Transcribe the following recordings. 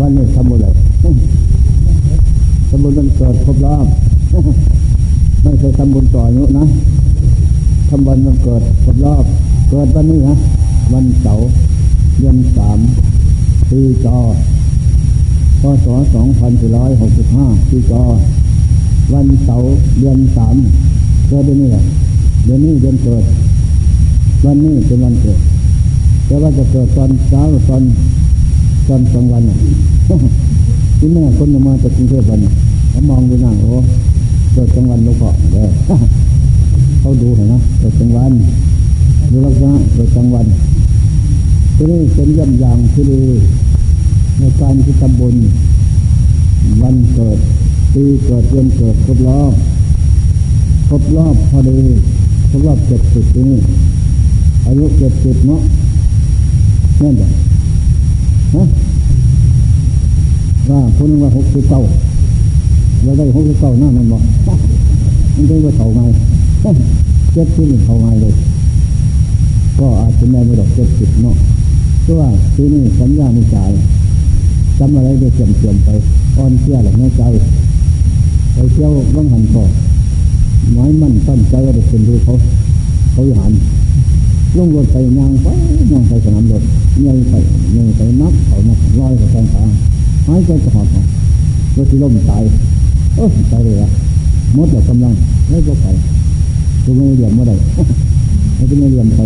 วันนี้ทำบุญเลยทำบุญวันเกิดครบรอบไม่เคยทำบุญต่ออายุนะทำบุญวันเกิดครบรอบ เกิดวันนี้นะวันเสาร์เดือนสามปีจอพศสองพันสี่ร้อยหกสิบห้าปีจอวันเสาร์เดือนสามเกิดเดือนนี้แหละเดือนนี้เดือนเกิด วันนี้เป็นวันเกิดแต่ว่าจะเกิดตอนเช้าตอน ตอนกลางวันที่แม่คนมาจากกรุงเทพวันเขามองดูหน้าโอ้เกิดกลางวันลูกเกาะเลยเขาดูเห็นไหมเกิดกลางวันดูลักษณะเกิดกลางวันที่นี่เป็นย่ำยางที่ดีในการที่ทำบุญวันเกิดปีเกิดเดือนเกิดครบรอบครบรอบพอดีครบรอบเจ็ดสิบที่นี่อายุเจ็ดสิบเนาะนั่นแหละ ว่าคนว่าหกสิบเก้าเราได้หกสิบเก้าหน้ามันบอกมันได้ว่าเท่าไงเจ็ดสิบเท่าไงเลย ก็อาจจะไม่ได้ดอกเจ็ดสิบเนาะเพราะว่าที่นี่สัญญาในใจจำอะไรได้เสื่อมเสื่อมไปอ่อนเชื่อหลังในใจไปเที่ยวบ้างหันก่อไม้มันตั้งใจว่าจะเป็นดูเขาเขาหัน ลงรถไปยางไปยางไปสนามรถเงยไปเงยไปนับเขานับร้อยกับแทงทาหายใจกระหอบของรถที่ล่มตายเออตายเลยอะมดแบบกำลังไม่ก็ไปตัวไม่เหลี่ยมเมื่อไรไม่ก็ไม่เหลี่ยมไป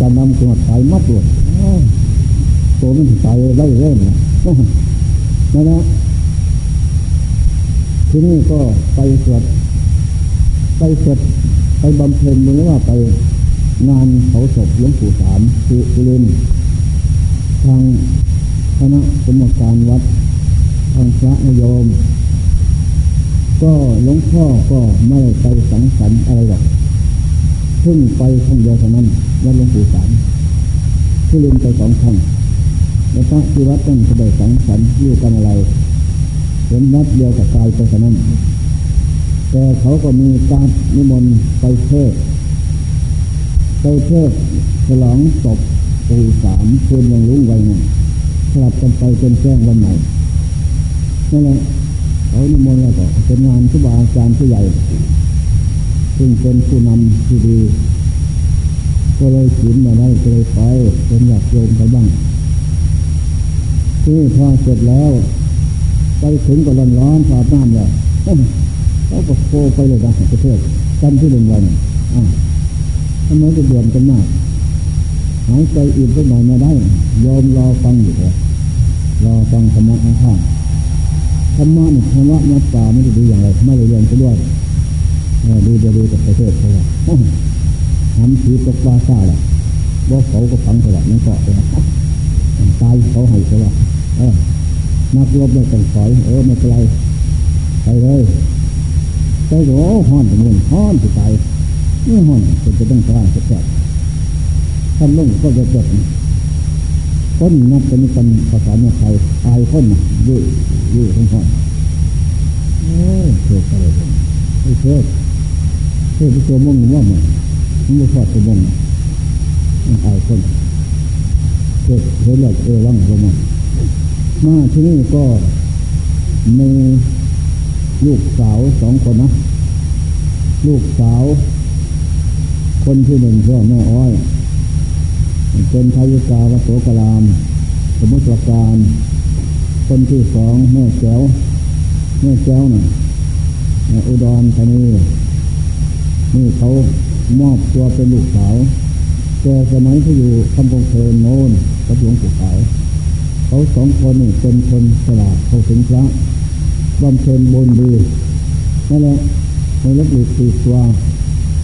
การนำตัวตายมัดตัวตัวมันตายไล่เร่งนั่นแหละที่นี่ก็ไปสวดไปสวดไปบำเพ็ญมือว่าไป งานเผาศพหลวงปู่สามคือสุรินทางคณะสมการวัดทางพระนโยม ก็หลวงพ่อก็ไม่ไปสังสรรค์อะไรหรอกเพิ่งไปครั้งเดียวเท่านั้นวัดหลวงปู่สามที่เรียนไปสองครั้งแล้วพระที่วัดนั่นจะได้สังสรรค์อยู่กันอะไรเห็นนัดเดียวกับกายไปเท่านั้นแต่เขาก็มีการนิมนต์ไปเทศ ไปเทศฉลองศพปู่สามคืนยังรุ่งไว้ไงสลับกันไปจนแจ้งวันใหม่นั่นแหละเขานิมนต์แล้วก็เป็นงานครูบาอาจารย์ผู้ใหญ่ ซึ่งเป็นผู้นำที่ดีก็เลยขินมาได้ก็เลยไปเป็นอยากโยมไปบ้างที่พอเสร็จแล้ว ไปถึงก็ร้อนร้อนสาดน้ำแล้วเขาก็โคไปเลยนะประเทศกันที่หนึ่งวันอ่า ทำไมจะเดือดกันมากหายใจอิ่มสักหน่อยไม่ได้ยอมรอฟังอยู่เลยรอฟังธรรมะข้างธรรมะนี่ธรรมะนับตาไม่ได้ดีอย่างไรไม่ได้เรียนไปด้วยดูจะดูกับประเทศเขาว่าทำผีตกปลาซ่าแหละว่าเขาก็ฝังตลอดนั่นก็เลยตายเขาให้เขาว่าเออนักรบเลยต้องถอยเออไม่เป็นไรไปเลยไปโหห้อนตะมุนห้อนจะตาย นี่ห้องจะจะต้องสร้างจะแก่ท่านลุงก็จะจดต้นนับเป็นคนภาษาเมืองไทยตายคนอยู่อยู่ทั้งห้องโอ้เกิดอะไรกันไม่เกิดเกิดตัวมุ่งว่ามันมันไม่พอตัวมุ่งมันตายคนเกิดเห็นแล้วเอวังลงมามาที่นี่ก็มีลูกสาวสองคนนะ ลูกสาว คนที่หนึ่งชื่อแม่อ้อย เป็นทายิกาวโสกราม สมุทรการ คนที่สองแม่แก้วแม่แก้วน่ะอุดรธานีนี่เขามอบตัวเป็นลูกสาวแต่สมัยที่อยู่คำพงเพลินโน้นกับหลวงปู่ขาวเขาสองคนนี่เป็นคนฉลาดเขาถึงพระบำเพ็ญบุญดีนั่นแหละในลักหลุดตีตัว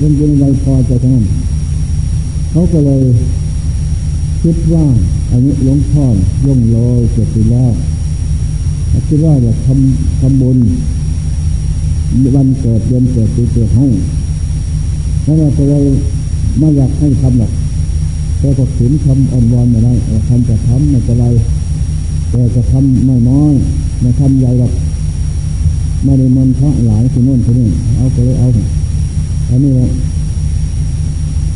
เรื่องยังไงพอใจทั้งนั้นเขาก็เลยคิดว่าอันนี้หลวงพ่อย่งลอยเกิดปีแล้วคิดว่าจะทำทำบุญวันเกิดเดือนเกิดปีเกิดให้นั่นแหละก็เลยไม่อยากให้ทำหรอกแต่ก็ขืนทำอ่อนวอนไม่ได้ทำจะทำไม่เป็นไรแต่จะทำไม่น้อยไม่ทำใหญ่หรอกไม่ได้มันพระหลายที่โน่นที่นี่เอาไปเลยเอา อันนี้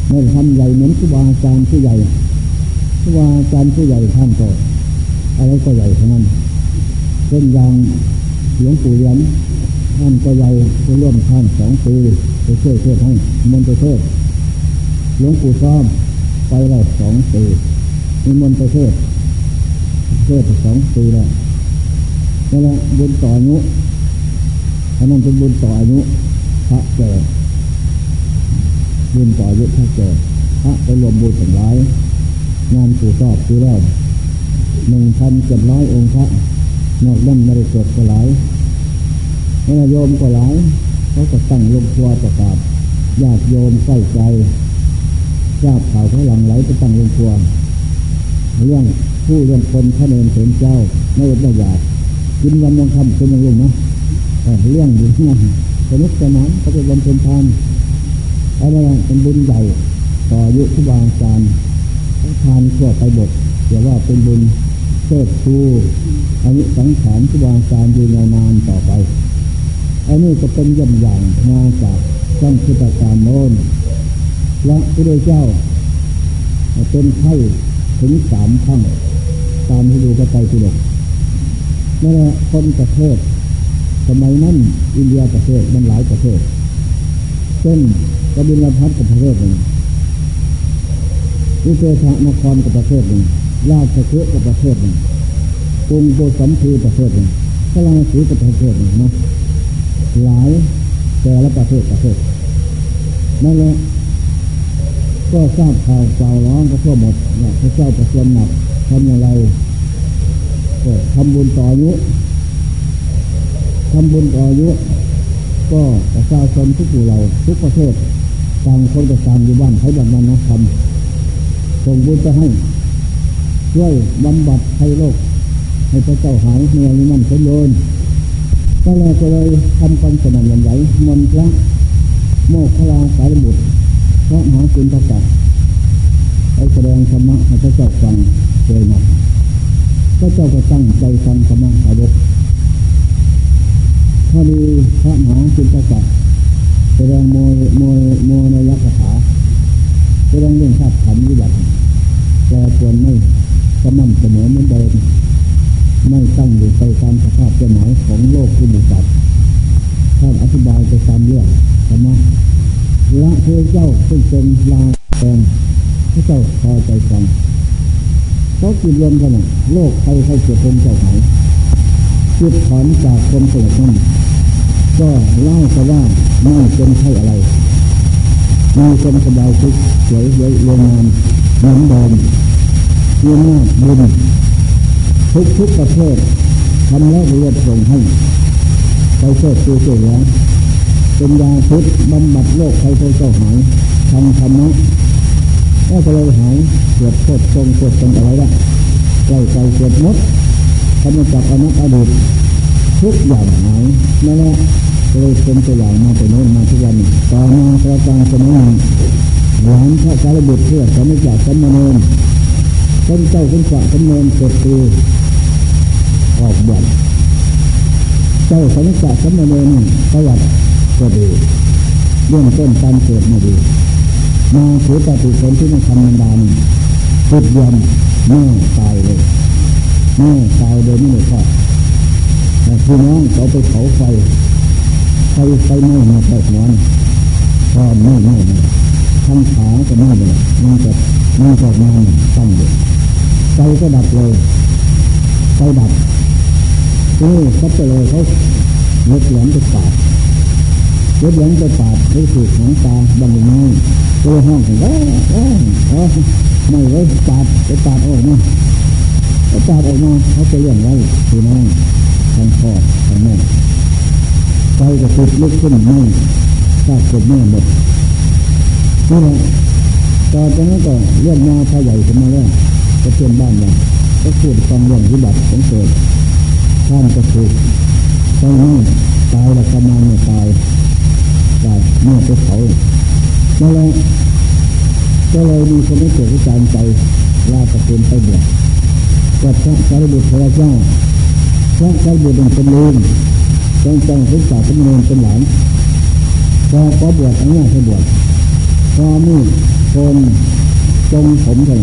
ไม่ทำใหญ่เหมือนครูบาอาจารย์ผู้ใหญ่ครูบาอาจารย์ผู้ใหญ่ท่านก็อะไรก็ใหญ่ทั้งนั้นเช่นอย่างหลวงปู่เลี้ยงท่านก็ใหญ่ไปร่วมท่านสองปีไปช่วยเทศให้มนต์ไปเทศหลวงปู่ซ้อมไปแล้วสองปีมีมนต์ไปเทศเทศสองปีแล้วนั่นแหละบุญต่ออายุอันนั้นเป็นบุญต่ออายุพระเจอ บุญต่ออายุพระเจพระไปรวมบุญถึงร้ายงานสู่ชอบคือแล้วหนึ่งพันเจ็ดร้อยองค์พระนอกนั้นไม่ได้เกิดก็หลายนโยมก็หลายเขาก็ตั้งลงครัวประกาศญาติโยมใกล้ใจทราบข่าวเขาหลังไหลไปตั้งลงครัวเรื่องผู้เรื่องคนพระเนรเถรเจ้าไม่อดไม่อยากกินวันยังคำเป็นยังลุงนะเรื่องอยู่ที่นั่นสนุกสนานเขาเป็นวันเป็นทาน อะไรเป็นบุญใหญ่ต่อยุคบางอาจารย์ทานก็ไปบทเดี๋ยวว่าเป็นบุญเชิดชูอันนี้สังขารที่วางการยืนนานต่อไปอันนี้ก็เป็นย่ำอย่างมาจากตั้งพุทธการโน้นและพระเจ้าเป็นไข้ถึงสามครั้งตามที่ดูกระไปที่หลกนั่นแหละคนประเทศสมัยนั้นอินเดียประเทศมันหลายประเทศเช่น กบิลพัทกับประเทศหนึ่งวิเศษนครกับประเทศหนึ่งราชเคือกับประเทศหนึ่งกรุงโกสัมพีประเทศหนึ่งพระราศีกับประเทศหนึ่งนะหลายแต่ละประเทศประเทศนั่นแหละก็ทราบข่าวเจ้าร้องก็ทั่วหมดว่าพระเจ้าประชวรหนักทำอย่างไรก็ทำบุญต่ออายุทำบุญต่ออายุ ก็ประชาชนทุกหมู่เราทุกประเทศ ต่างคนก็ตามอยู่บ้านใช้บ้านนั้นนะทำส่งบุญไปให้ ช่วยบำบัดให้โรคให้พระเจ้าหายเมื่อยนั่นเป็นโยนก็เลยก็เลยทำความสนั่นหวั่นไหวมนพระโมกขลาสารบุตรพระมหาคุณประกาศไปแสดงธรรมะให้พระเจ้าฟังเลยนะพระเจ้าก็ตั้งใจฟังธรรมะสาวกพอดีพระมหาคุณประกาศ แสดงโมโมโมนยักษ์คาแสดงเรื่องชาติขันธ์วิบัติแปรปรวนไม่สม่ำเสมอเหมือนเดิมไม่ตั้งอยู่ไปตามสภาพเจ้าหมายของโลกที่มีจัดท่านอธิบายไปตามเรื่องธรรมะละเทเจ้าซึ่งเป็นลาแดงพระเจ้าพอใจฟังเขาจิตรวมกันโลกใครใครเกิดเป็นเจ้าหายจิตถอนจากความสงบนั้น ก็เล่าแต่ว่าไม่เป็นใช่อะไรมีคนสบายทุกสวยเยอะเรงงานน้ำเดิมเยี่ยมมากบุญทุกทุกประเทศทำแล้วเรียบส่งให้ไปเชิดตัวเสียเป็นยาพิษบำบัดโรคใครเคยเจ้าหายทำธรรมะก็จะเลยหายปวดปวดตรงปวดตรงอะไรละใกล้ใจปวดมดทำจากอนุอดีตทุกอย่างหายนั่นแหละ ยเป็นตัวอย่างมาแต่โน้นมาทุกวันต่อมาประการสมัยหลานพระสารบุตรเพื่อสมัยจากสมณนเป็นเจ้าเป็นพระสมณนเกิดปีออกบวชเจ้าสมัยจากสมณนประวัติก็ดีเรื่องต้นการเกิดมาดีมาถือปฏิสนที่มันทำมันดานพุดยมแม่ตายเลยแม่ตายโดยไม่ได้ทอดแต่พี่น้องเขาไปเผาไฟ ไฟไฟไหม้มาใส่หัวก็ไม่ไหม้ทั้งขาก็ไม้เลยมันจะมันก็มันตั้งอยู่ไฟก็ดับเลยไฟดับนี่เขาจะเลยเขาเล็ดแหลมไปปาดเล็ดแหลมไปปาดให้ถูกหนังตาบันไม้ก็ห้องเอ้เอ้เอ้ไม่เลยปาดไปปาดออกมาไปปาดออกมาเขาจะเลี้ยงไว้พี่น้องทั้งพ่อทั้งแม่ ไฟก็ติดลุกขึ้นไม่ทราบกดแม่หมดนี่แหละต่อจากนั้นก็เรื่องมาพาใหญ่ขึ้นมาแล้วก็เพื่อนบ้านเราก็พูดฟังเรื่องวิบัติของเกิดท่านก็ถูกไปนี่ตายแล้วกำลังเนี่ยตายตายเมื่อไปเผานั่นแหละก็เลยมีคนที่เกิดวิจารใจลาตะเกียนไปเบียดกับพระสารีบุตรพระเจ้าพระสารีบุตรเป็นคนลืม ต้องจ้งศึกษาสมณนเป็นหลานพอขอบวชอันนี้ให้บวชพอมีคนจงผมเลย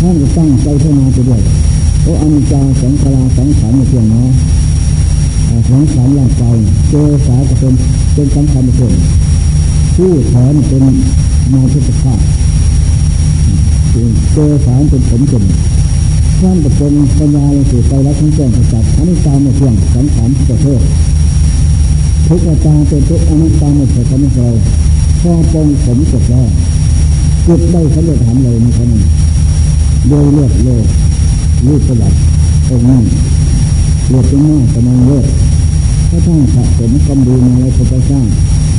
ท่านก็ตั้งใจเท่านาไปด้วยโอ้อันจาสังขารสังขารไม่เที่ยงเนาะสังขารร่างกายเจอสาจะเป็นเป็นสังขารไม่เที่ยงผู้ถอนเป็นมาทุกข์ภาพเจอสารเป็นผมเป็น ท่านจะเป็นปัญญาในสื่ไปแล้วทั้งแจ้งจัดอันนี้ตามไม่เที่ยงสังขารประเทศทุกอาจารย์เป็นทุกอนิจจาไม่เที่ยงไม่เคยพอปองผมจบแล้วจุดได้สำเร็จหันเลยในคนนี้โดยเลือดโลกรูปประวัติองค์นี้นเลือดเป็นหน้ากำลังเลือดถ้าท่านสะสมกำดีมาแล้วจะสร้าง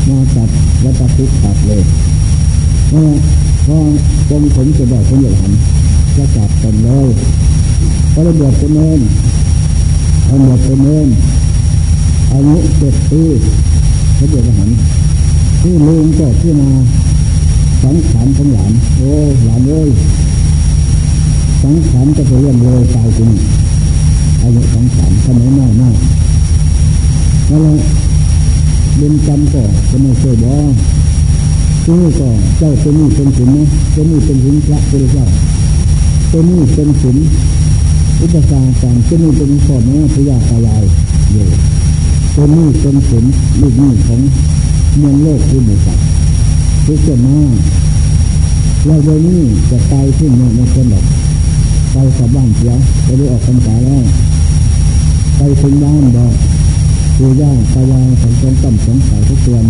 มาจัดและตัดทุกขาดเลยเพราะพอปองผมจะได้สำเร็จหัน จะจับกันเลยพอระเบียบเป็นเนินเอาบียบเป็นเนินอายุเจ็ดปีระเบียบหันที่ลุงก็ที่มาสังขารของหลานโอ้หลานเอ้ยสังขารจะไปเรื่องเลยตายจริงอายุสังขารทำไมน้อยมากแล้วเดินจำก็จะไม่เคยบอกที่นี่ก็เจ้าเป็นนี่เป็นศิลนะเป็นนี่เป็นศิลพระพุทธเจ้า เป็นนี่เป็นศิลอุปสรรคการเป็นนี่เป็นข้อแม่พยาตายายอยู่เป็นนี่เป็นศิลลูกนี่ของเมืองโลกคือหมู่สัตว์ทุกข์มากเราเดี๋ยวนี้จะตายขึ้นเนี่ยไม่คนหรอกไปกับบ้านเสียไปได้ออกพรรษาแล้วไปถึงบ้านบอกคือย่างตายายสังสงต่ำสงสัยทุกเตือน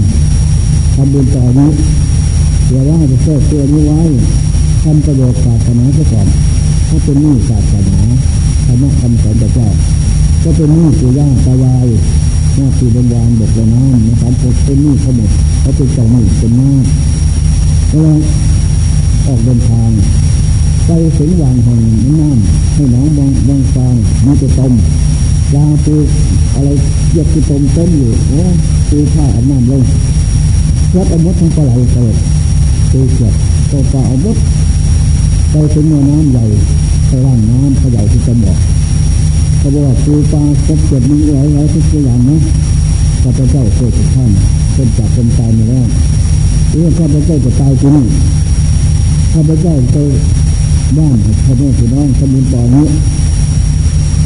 ทำบุญต่อนี้เดี๋ยวว่าจะเชื่อตัวนี้ไว้ ทำประโยชน์ศาสนาซะก่อนถ้าเป็นหนี่ศาสนาธรรมะคำสอนพระเจ้า ก็เป็นหนี่คือย่าตายายหน้าที่บนวานบกเลยน้ำนะครับเป็นหนี่ทั้งหมดเขาเป็นเจ้าหนี่เป็นน้าแล้วออกเดินทาง ไปถึงหวางแห่งน้ำให้น้องบางบางฟางมีแต่ตมยาปูอะไรเยอะคือตมเต็มอยู่โอ้ปูผ้าอาบน้ำลงวัดอมดทั้งปลาไหลเกิดปูเกิดตัวปลาอมด ไปถึงแม่น้ำใหญ่ไปล่างน้ำขยายที่จะบอกเขาบอกว่าปูปลาครบเจ็ดมีอะไรอะไรทุกอย่างนะข้าพเจ้าเคยทุกท่านเป็นจับเป็นตายมาแล้วเรื่องข้าพเจ้าจะตายที่นี่ข้าพเจ้าไปบ้านพ่อแม่พี่น้องสมุนต่อนี้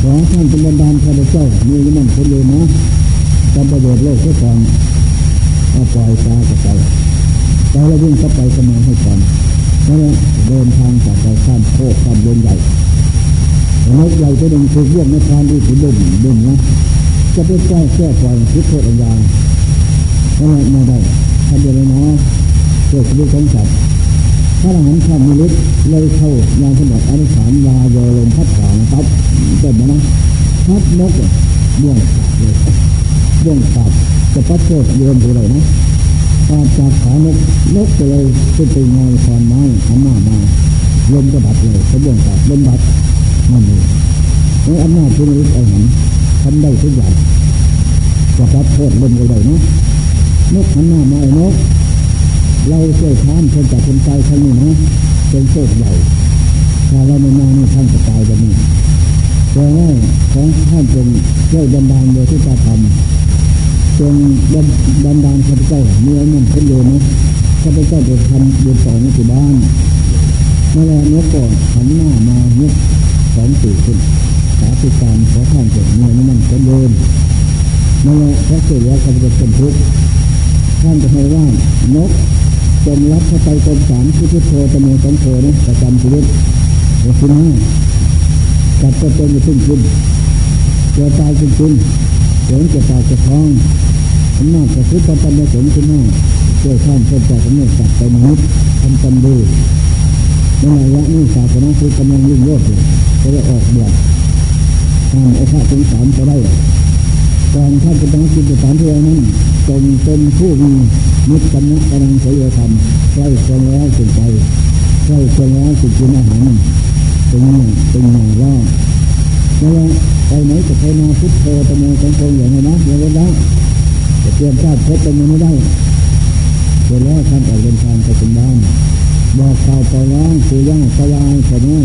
ขอท่านเป็นบันดาลข้าพเจ้ามีมันคนเลยนะจำประโยชน์โลกเพื่อความเอาปล่อยตากับไปไปแล้ววิ่งเข้าไปสมาให้ก่อน แล้วเดินทางจากไปข้ามโคกข้ามเลมใหญ่นกใหญ่ตัวหนึ่งถูกเรียกในทานดีถึงดุมดุมนะจะไปแก้แก้ปล่อยคิดโทษอัญญาแล้วไม่ได้ทำยังไงนะเกิดชีวิตของสัตว์พระอรหันต์ข้ามมิลิตเลยเข้ายานสมบัติอนุสารวาโยลมพัดถางปั๊บเกิดมานะพัดนกบ่วงเลยบ่วงขาดจะปัดโทษโยนดูเลยนะ ขาดจากขานกนกเลยขึ้นไปงอยคอนไม้หันหน้ามาลมก็ดับเลยเขาบ่วงขาดลมดับนั่นเองในอำนาจที่มิลิตไอ้หันทำได้ทุกอย่างจะปัดโทษลมก็เลยนะนกหันหน้ามาไอ้นกเราช่วยท่านคนจากคนตายท่านนี้นะเป็นโชคใหญ่ถ้าเราไม่มานี่ท่านจะตายแบบนี้แต่ว่าของท่านเป็นช่วยบันดาลโดยที่ตาทำ จงบันดาลข้าพเจ้ามีอะไรนั่นคนเดียวนข้าพเจ้าจะทำบุญต่อในที่บ้านเมื่อไรนกก็หันหน้ามาเนี้ยสองสี่ขึ้นสาธุการขอท่านเกิดมีอะไรนั่นคนเดิมเมื่อไรพระเจ้าแล้วข้าพเจ้าเป็นทุกข์ท่านจะให้ว่านกจมรับเข้าไปกรมสารที่พุทโธตะเมสังโฆนะประจำชีวิตเดี๋ยวคุณห้าจับก็เป็นจะขึ้นขึ้นเจอตายขึ้นขึ้น เสียงจะตายจะคล้องอำนาจจะพุทธปัญญาสงขึ้นหน้าเจ้าท่านเจ้าจากเมื่อจับไปมนุษย์ทำกันดูในระยะนี้ศาสนาคือกำลังยิ่งโยกอยู่จะได้ออกบวชทำโอภาสงสารจะได้ก่อนท่านจะต้องกินสารที่นั้นจงเป็นผู้มีมิตรกันนะกำลังเสียธรรมใกล้เคียงแล้วสุดใจใกล้เคียงแล้วสุดกินอาหารเป็นอย่างเป็นอย่างว่าแล้ว ไปไหนจะไปนาพุทโธตะโมสังโฆอย่างไรนะอย่างไรนะจะเตรียมชาติพชรเป็นไม่ได้เสร็จแล้วท่านออกเดินทางไปถึงบ้านบอกข่าวต่อร้องสื่อย่างสวายแค่นี้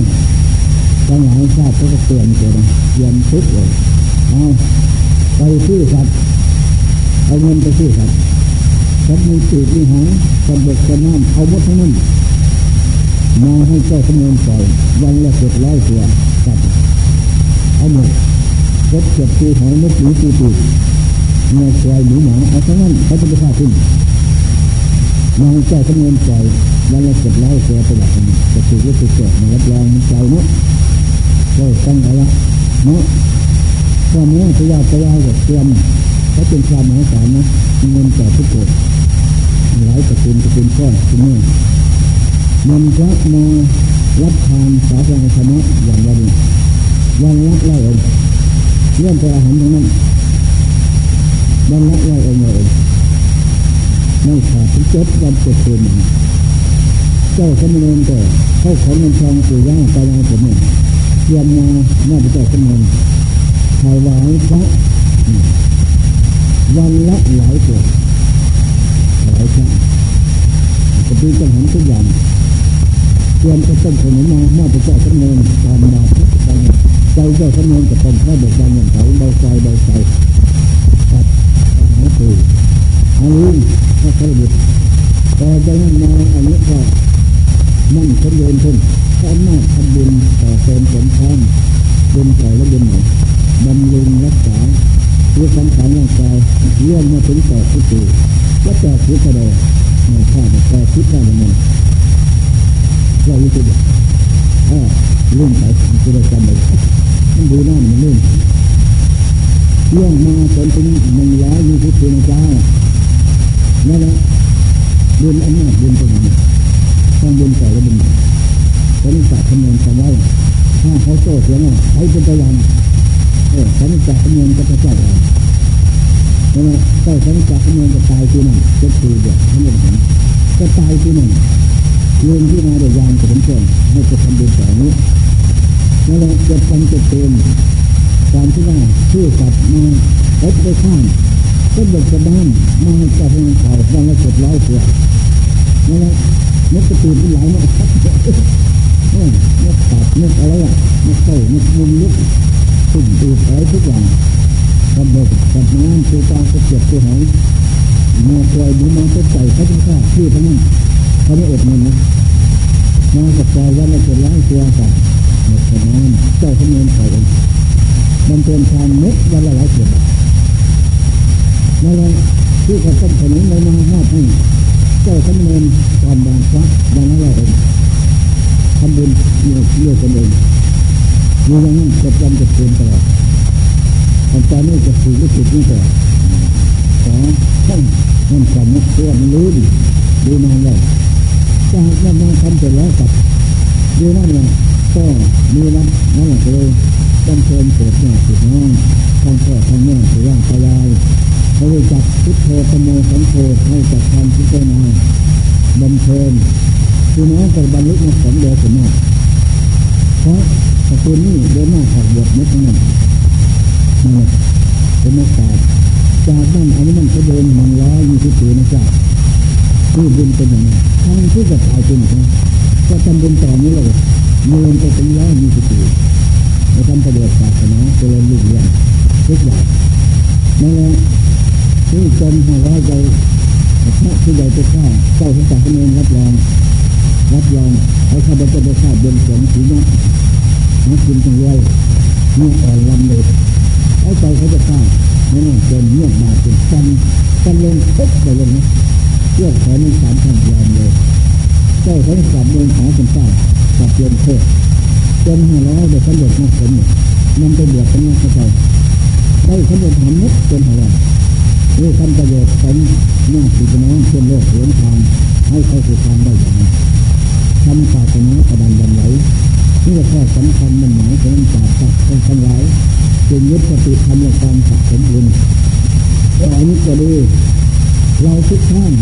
ทั้งหลายชาติก็เตือนเกิดเตรียมทุกเลยเอาไปซื้อสัตว์เอาเงินไปซื้อสัตว์ฉันมีปีกมีหางกันบกกันน้ำเอาหมดทั้งนั้นมาให้เจ้าขโมยปล่อยวันละเจ็ดร้อยตัวสัตว์เอาหมด รถเก็บตีหอยมุกหรือตีปีเงาควายหมูหมาเอาทั้งนั้นเขาจะไปฆ่าทิ้งนางเจ้าขโมยปล่อยวันละเก็บไล่เสียประวัติจะถูกหรือถูกเกิดมารับรองใจเนาะก็ตั้งไว้ละเนาะพ่อแม่พยาพยาแบบเตรียมเขาเป็นความหมหาศาลนะเงินต่อทุกคนหลายตระกูลตระกูลก้อนคุณแม่มันพระมารับทานสาธารณธรรมะอย่างวันวันรับไล่เอง เรื่องพระอาหารทั้งนั้นวันรับไล่เองเลยไม่ขาดถึงเจ็ดวันเจ็ดคืนเจ้าสมณนก็เข้าของเงินทองปู่ย่างตายายผมเนี่ยเตรียมมาหน้าพระเจ้าสมณนถวายพระวันละหลายตัวถวายพระจะเป็นจังหันทุกอย่างเตรียมกระต้มขนมมาหน้าพระเจ้าสมณนตามมาทุกอย่าง ใจเจ้าสมณนจะเป็นข้าเบิกบานอย่างเขาเบาใจเบาใจตัดหายตัวอันนี้พระสรุปแต่จะนั้นมาอันนี้ก็นั่นคนเดินขึ้นถ้าอำนาจทำบุญต่อเติมผลทานบุญใส่และบุญไหนบำรุงรักษาด้วยสังขารร่างกายเลื่อนมาถึงต่อที่สี่และแต่ทุกข์กระโดดในข้าแต่คิดได้มันเรารู้สึกอ่าลื่นไปจะได้จำไม่ได้ มันดูหน้ามันลื่นเลื่อนมาจนถึงหนึ่งร้อยยี่สิบปีนะจ้านั่นแหละบุญอำนาจบุญเป็นยังไงต้องบุญใส่แล้วบุญเขาไม่จับคำนวณกันไว้ถ้าเขาโต้เสียงอะใครเป็นตัวอย่างเออเขาไม่จับคำนวณก็จะเจ้าอะไรนั่นแหละเจ้าเขาไม่จับคำนวณจะตายที่นั่นก็คือเดียวเขาไม่เห็นจะตายที่นั่นเงินที่มาเดียวยางจะเป็นเพื่อนให้จะทำบุญต่อนี้ นั่นแหละจะทำจะเต็มการที่ว่าชื่อสัตว์มาเอ็ดไปข้ามก็เด็กจะบ้านมาให้เจ้าพนักงาวันละเจ็ดร้อยตัวนั่นแหละนกกระตือรือร้นนกครับเนี่ยนกตัดนกอะไรอะนกเต้านกมุมนกตุ่มตูดอะไรทุกอย่างกับเด็กกับน้ำตัวตาก็เจ็บตัวหอยมาคอยดูมาตัวใจเขาจะฆ่าชื่อทั้งนั้นเขาไม่อดเงินนะมากับใจวันละเจ็ดร้อยตัวสัตว์ หมดแต่น้ำเจ้าขโมยไปเองมันเป็นทานเม็ดวันละหลายเจ็ดบาทนั่นแหละที่เขาต้มขนมในมหามอบให้เจ้าขโมยตอนบางครั้งวันละหลายเองทำบุญเลือกเลือกกันเองมีอย่างนั้นจะจำจะเตือนตลอดอันตอนนี้จะสื่อรู้สึกนี่ก่อนของท่านนั่นจำนะเพื่อมันรู้ดีดูนานเลยจะหากว่ามาทำเสร็จแล้วกับดูนั่นเนี่ย ก็มีวัดนั่นแหละเลยจำเชิญเกิดเนี่ยสุดน้องท่านพ่อท่านแม่ถือว่าพยายเขาเลยจับพุทโธธโมสังโฆให้จับความพิจารณาบำเพ็ญคือน้องกับบรรลุมาสมเดียวถึงมากเพราะตระกูลนี้เดินหน้าขัดบวชนิดนึงนั่นเป็นนักาสจากนั้นอันนี้มันก็เดินมันร้อยยี่สิบปีนะจ๊ะที่บุญเป็นอย่างนั้ทั้งที่จะตายเป็นนะก็ทำบุญต่อนี้เลย เงินไปเป็นร้อยยี่สิบปีในทำประโยชน์ศาสนาเจริญรุ่งเรืองทุกอย่างนั่นแหละที่จนหัวใจพระที่ใหญ่จะฆ่าเจ้าพระจักรเนรรับรองรับรองเขาข้าพเจ้าได้ทราบเดินสงสีนะหากินจังเลยเนี่ยอ่อนลำเลยไอ้ใจเขาจะฆ่าไม่น่าเกินเงียบมาจนจันจันลงปุ๊บไปลงนะเรื่องขอหนึ่งสามพันยอมเลยเจ้าเขาสามเมืองหาจนเจ้าสับ เรียนเทศจนห้าร้อยเด็กเขาเดือดมาผลเนี่ยมันไปเดือดกันมากเข้าใจได้เขาเดือดทำนิดจนห้าร้อยนี่ทำประโยชน์ของหน้าสีน้องเชื่อมโลกเหวนทางให้เข้าสู่ทางได้อย่างไรทำศาสนาประดันดันไหลนี่ก็แค่สำคัญมันหมายถึงจาสตว์ทั้งหลายจึงยึดสติทำในการสะสมบุญแต่อันนี้ก็ดีเราทุกท่าน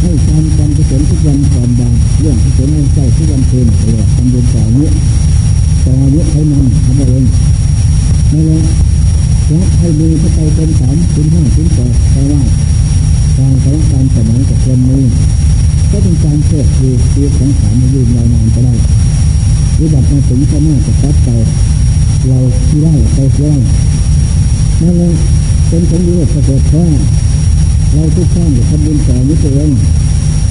ให้ทำการกุศลทุกวันก่อนบานเรื่องกุศลในใจทุกวันคืนเลยทำบุญต่อเนี้ยต่อเนี้ยให้มันทำเองนั่นแหละพระให้มีพระใจเป็นสามถึงห้าถึงแปดแต่ว่าการสอนการสมัยกับคนมือก็เป็นการเกิดคือเชีวิตของสามยืนยาวนานก็ได้วิบัติมาถึงข้างหน้าจะตัดไปเราที่ได้ไปเสียนั่นเลยเป็นผลดีประเสริฐแท้ เราทุกท่านทำบุญต่อนิตัวเอง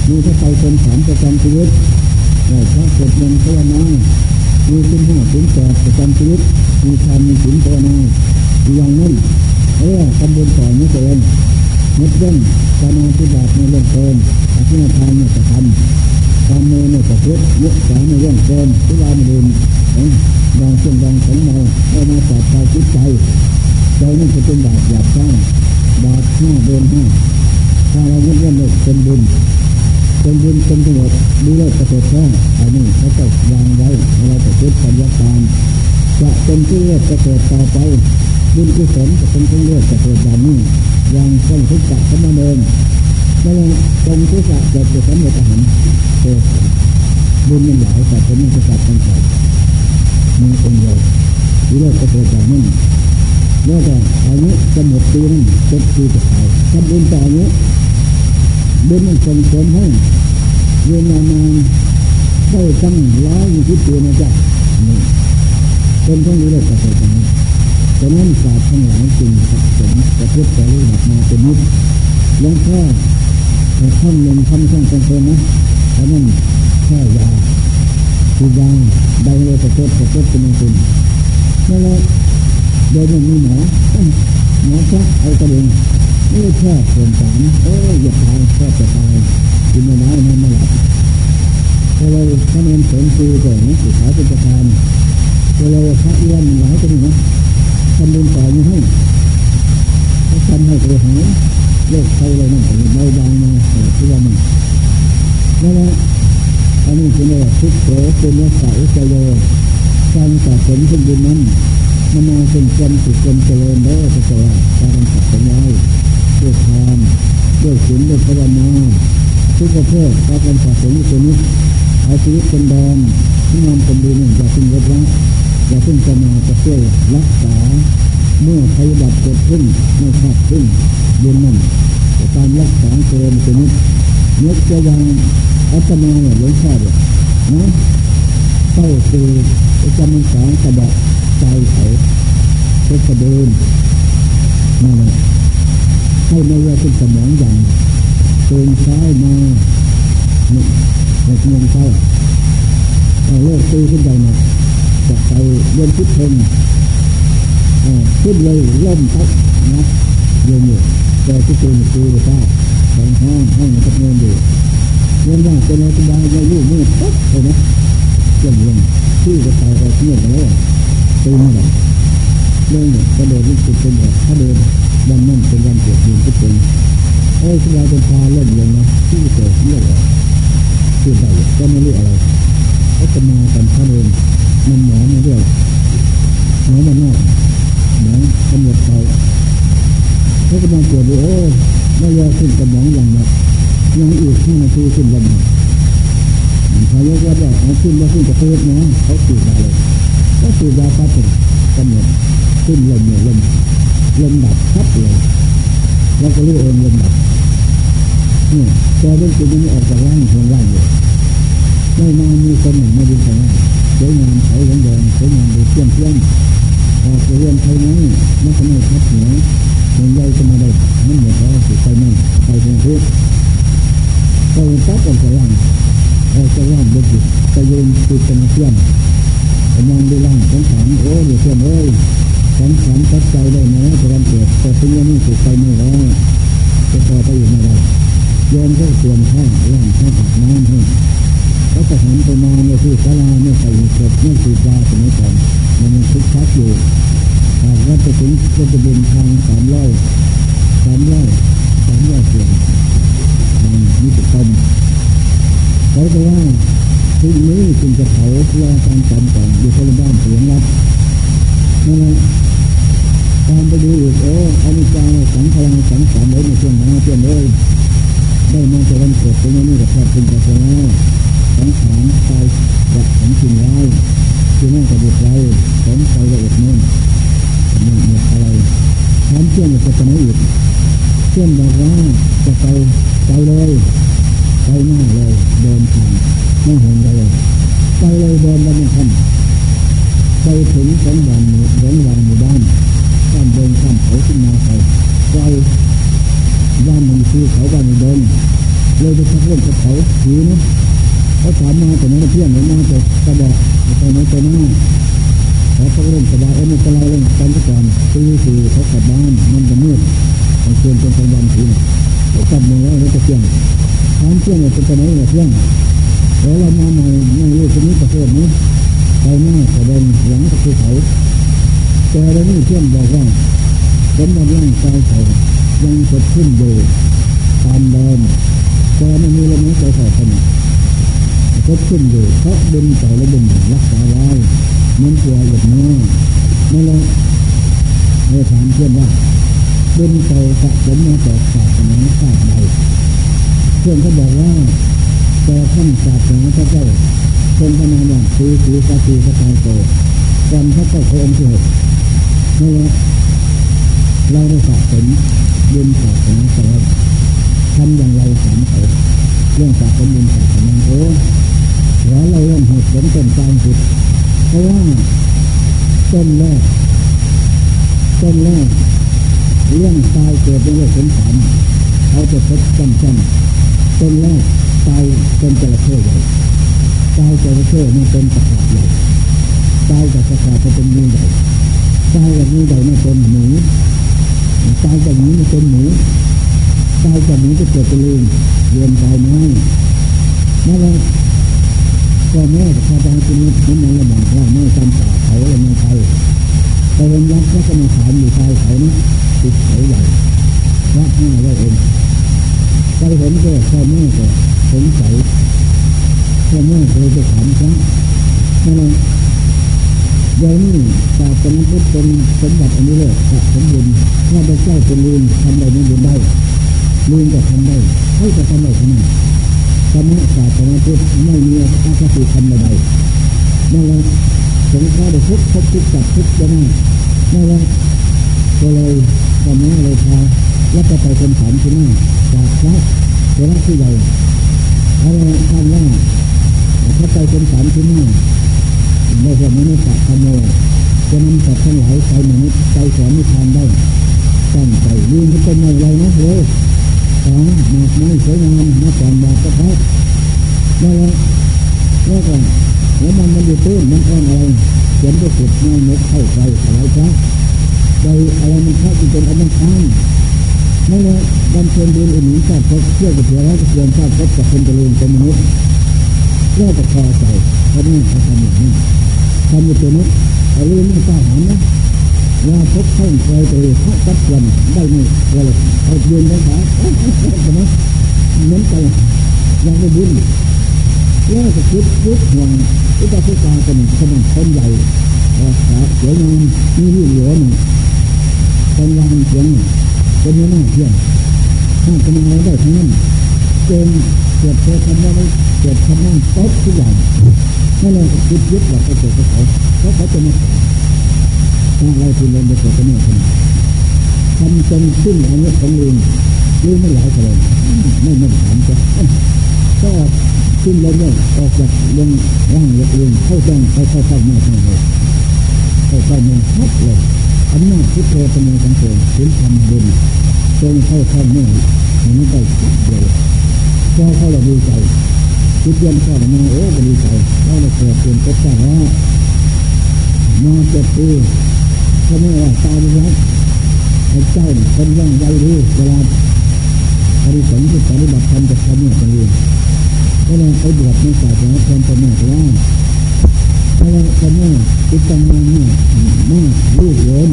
มีพระใจเป็นสามประจำชีวิตเราพระเกิดเงินภาวนามีขึ้นห้าถึงแปดประจำชีวิตมีทานมีศีลภาวนาอย่างนั้นเออทำบุญต่อนี้เองงดเว้นการปฏิบัติในเรื่องเกินอธินาทานเนี่ยจะทำการเมืองเนี่ยจะพุทธยุสาในเรื่องเกินเวลาไม่ดื่มบางเช่วงบางของเราเอามาจัดใจจิตใจใจนั่นจะเป็นบาปหยาบช้า บาปห้าเดินห้าถ้าเราเว้นเลยเป็นบุญเป็นบุญเป็นประโยชน์ดีเลิศประเสริฐแท้อันนี้เขาจะวางไว้เราจะคิดปัญญาการจะเป็นที่เลือดประเสริฐต่อไปบุญกุศลจะเป็นที่เลือดประเสริฐแบบนี้อย่างต้องทุกข์จักขมาเดินนั่นแหละตรงทุกข์จักจะเป็นสำเร็จอาหารเกิดบุญมันหลายแต่เป็นมันจะจัดกันใส่มีองค์เดียวดีเลิศประเสริฐแบบนี้ แล้วก็อายุจะหมดปีนั้นจ็ดปีจะตายทำบุญต่ออายุบุญมันส่งเสริมให้เรียนนานได้ตั้งร้อยยี่สิบปีนะจ๊ะนี่เป็นทั้งนี้เลยประเสริฐนี้ฉะนั้นศาสตร์ทั้งหลายจึงสะสมประพฤติปฏิบัติมาเป็นนิดหลวงพ่อท่านหนึ่งทำช่างเป็นคนนะเพราะนั้นแค่ยาคือยาได้เลยประเทศประเทศเป็นคนนั่นแหละ โดยไม่มีหมอหมอชักเอากระดิ่งไม่แค่ส่วนสามเอ้ยอย่าตายแค่จะตายกินไม่ได้นอนไม่หลับพอเราคะแนนผลคือแต่หนังสือขายเป็นประธานพอเราพระเลี้ยงหลายคนนะทำบุญต่อยังให้เขาทำให้ตัวหายโรคไข้อะไรนั่นเบาบางมาแต่ที่ว่ามันนั่นแหละอันนี้คือเรียกทุกโสเป็นนักสาวใจโยการสะสมขึ้นบุญนั้น มันมาเป็นความสุขความเจริญเด้อพระเจ้าการสะสมไว้ด้วยทานด้วยศีลด้วยภาวนาทุกประเภทการสะสมตัวนี้เอาชีวิตเป็นแดนที่งานเป็นดีเนี่ยอย่าพิ่งลดละอย่าพิ่งจะมาจะช่วยรักษา เมื่อภัยบัติเกิดขึ้นไม่คาดขึ้นบุญนั่นการรักษาเกินตัวนี้ยกตัวอย่างอัตมาเนี่ยหลวงพ่อเนี่ยนะเข้าสู่จำมันสองกระบอก ใจเขาเพื่อกรเดินนั่นแหละให้ไม่ว่าเป็นสมองอย่างเตื่นเช้ายมาหนึ่งหกโมงเช้าเอาโลกตีขึ้นไปนะจากไปเย็นพิษเพงขึ้นเลยล่มทับนะเย็นอยู่แต่ที่ตื่นตีไปเช้าแข็งห้องห้องมันก็เงินอยู่เงินว่าเป็นอะไรสบายไม่รู้มืดปุ๊บเลยนะเยี่ยมเยี่ยมที่จะตายไปเงียบเลย ตื่นมาแบบเรื่องเนี่ยกระโดดนี่สุดเป็นแบบถ้าเดินวันนั่นเป็นวันเกิดยือนทุกคนโอ้ยสบายเป็นพาเล่นเลยนะที่เกิดเรื่องอะไรคือใดก็ไม่รู้อะไรเขาจะมากันท่าเดินมันหมอมาด้วยหมอมันนอกหมอตำรวจเขาเขากำลังตรวจดูโอ้ไม่ยอขึ้นกระหมองอย่างนักยังอีกห้านาทีขึ้นลำพายกว่าจะเอาขึ้นแล้วขึ้นจะเพิ่มนะเขาสูดยาเลย เขาสูดยาปั๊บเลยกำหนดขึ้นลมเนี่ยลมลมดับพับเลยแล้วก็รู้เองลมดับเนี่ยแต่เรื่องจริงมันออกจากร่างของร่างอยู่ไม่นานมีคนหนึ่งมาดูของสวยงามเขาแดงสวยงามดูเที่ยงเที่ยงพอเรียนไทยนั้นมันก็ไม่ทับหัวเหมือนใหญ่จะมาได้มันเหมือนเขาสุดใจนั่นไปเป็นทุกข์ก็ปั๊บออกจากร่างเราจะร่างเด็กจะยืนติดเป็นเพื่อ นมองดูร่างของฉันโอ้ยเพื่อนเอ้ยฉันฉันตัดใจได้ไหมจะวันเกิดแต่ที่นี่ถูกไปไม่แล้วจะพอไปอยู่ไม่ได้โยมก็เตรียมข้าวร่างข้าวอาบน้ำให้แล้วก็หันไปมองในที่ศาลาไม่ใส่เกิดไม่สีดาสมัยก่อนมันยังคึกคักอยู่หากว่าจะถึงก็จะบินทางสามร้อยสามร้อยสามร้อยเสียงมันี่จะต้มเขาจะว่า ทุกนี้จึงจะเผาเพื่อการจำก่อนอยู่คนละบ้านเสียงรับนั่นแหละการไปดูอีกโอ้อานิจจาสังขารสังขารเลยในช่วงนั้นเพื่อนเลยได้มาจะวันเกิดตรงนี้กับแพทย์เป็นกระเแล้วสังขารตายจากของสิ่งร้ายที่นั่งกระดิกไรผมใจละเอียดนู่นนี่หมดอะไรถามเพื่อนจะไปไหนอีกเพื่อนบอกว่าจะไปไปเลย ไปหน้าเลยเดินทางไม่ห่วงเลยไปเลยเดินแล้วไม่ทันไปถึงสองวันหมู่สองวันหมู่บ้านข้ามเดินข้ามเขาขึ้นมาไปไกลบ้านมันคือเขาบ้านเดินเลยไปทักเรื่องกับเขาถือนะเขาถามมาแต่นั้นเพื่อนหรือมาแต่กระบอกไปไหนไปหน้าแล้วเขาเริ่มสบายเอ้ไม่เป็นไรเล่นกันทุกวันตีสี่เขากลับบ้านมันจะมืดมันเชื่อมเป็นกลางวันทีเขากลับมือแล้วเขาจะเที่ยง ทางเที่ยงเป็นไปไหนเนี่ยเที่ยงแล้วเรามาใหม่ไม่รู้ชนิดประเทศนี้ไปหน้าแสดงหลังก็คือเขาแต่เราไม่เที่ยงบอกว่าเป็นวันร่างกายเขายังสดขึ้นอยู่ตามเดิมแต่ไม่มีลมหายใจเข้าขนาดสดขึ้นอยู่เพราะบุญใจและบุญรักษาไว้มันตัวหยดน้อยนั่นแหละเราถามเพื่อนว่าบุญใจสะสมมาแต่ศาสนาศาสตร์ใด พื่อนเขาบอกว่าแต่ท่านศาสนาพระเจ้าทรงพระนามว่าสีสีสาตีสตายโตก่อนพระเจ้าพระองค์ที่หกนั่แหละเราได้สะสมบุญศาสนาแต่ทำอย่างไรถามเขาเรื่องสะสมบุญศาสนโอ้แล้วเราเริ่มเหตุผลต้นกลางสุดเพราะว่าต้นแรกต้นแรกเรื่องตายเกิดในโลกสงสารเขาจะพบจำจำ ต้นแรกตายเป็นจระเข้ใหญ่ตายจระเข้มันเป็นตะขาบใหญ่ตายจากตะขาบจะเป็นงูใหญ่ตายจากงูใหญ่มันเป็นหมูตายจากหมูมันเป็นหมูตายจากหมูจะเกิดเป็นลิงเรียนตายไม้นั่นแหละพ่อแม่ข้าพเจ้าคุณนี่มันยังระบาดว่าไม่จำป่าเขาเลยไม่ไปไปเห็นยักษ์ก็จะมาถามอยู่ชายเขานะติดเขาใหญ่วัดห้าร้เอง ไปเห็นก็พ่อแม่ก็สงสัยพ่อแม่เคยไปถามพระนั่นเองเดี๋ยวนี้ศาสนาพุทธเป็นสมบัติอันนี้เลยสะสมบุญถ้าพระเจ้าเป็นลืมทำอะได้ไม่บุญได้ลืมจะทำได้ให้จะทำได้ทำไมธรรมะศาสนาพุทธไม่มีอาคติธรรมใดนั่นแหละสงฆ์ได้ทุกข์พบทุกจับทุกจะนั่นนั่นแหละก็เลยธรรมะเลยพา แล้วก็ไปคนถามที่นั่นจากพระเจ้าที่ใหญ่อะไรท่านว่าถ้าไปคนถามที่นั่นได้เห็นมนุษย์ธรรมโมจะนำสัตว์ทั้งหลายไปมนุษย์ไปสอนนิพพานได้ตั้งใจยืนที่เป็นอะไรนะเว้ยของหมากไม้สวยงามมาก่อนบาดกระทบนั่นแหละแล้วก็แล้วมันมันอยู่ตื้นมันอ่อนอะไรเขียนไปสุดง่ายนกเข้าใจอะไรซะใจอะไรมันเข้าไปเป็นอันนั้น ข้างนั่นแหละบำเพ็ญบุญอุหนุนชาติพบเชื่อกับเถื่อแล้วก็เชื่อนชาติพบกับคนเจริญเป็นมนุษย์แล้วก็พอใจเพราะนี่เขาทำอย่างนี้ทำอยู่ตัวนี้เอาเรื่องนี้กล้าหาญนะว่าพบเข้าเคยไปพระจัดวันได้ไหมว่าเลยเอาเยือนได้ขาใช่ไหมเหมือนกันยังไม่บุญแล้วก็คิดคิดห่วงอุปสาหกรรคกันขนาดคนใหญ่ราคาเสียงมีวิเหลือหนึ่งคนวางเสียงหนึ่ง เป็นยังไงเที่ยงถ้าจะมาอะไรได้ทั้งนั้นเจนเกิดเธอทำได้เกิดทำนั่นตบทุกอย่างนั่นเลยคิดยึดหลักไปเกิดเขาเขาเขาจะมาถ้าเราทุนลงไปเกิดกันเนี่ยทำจนสิ้นอันนี้ของลืมลืมไม่หลายเลยไม่ไม่ถามจะก็ขึ้นลงเลยออกจากลงร่างเล็กลงเข้าแจ้งเข้าเข้าเข้ามาเข้าเลยเข้าเข้ามาชัดเลย อำนาจพุทโธเป็นในสังเกตถึงทำบุญจงเข้าเข้าเมื่อมันได้สุดเลยพอเข้าเราดีใจคิดเย็นเข้าวมาโอ้ดีใจเราเลยเกิดเป็นก็ได้แล้วมาเจ็ดปีเขาไม่ว่าตายไปแล้วไอ้เจ้าคนย่องใยดีเวลาปฏิสัมพิปฏิบัติธรรมจะทำเนี่ยเป็นเรื่องก็เลยไปบวชในศาสนาคนเป็นแม่ว่าเพราะว่าคนแม่ติดตังมาเนี่ยแม่ลูกเหลน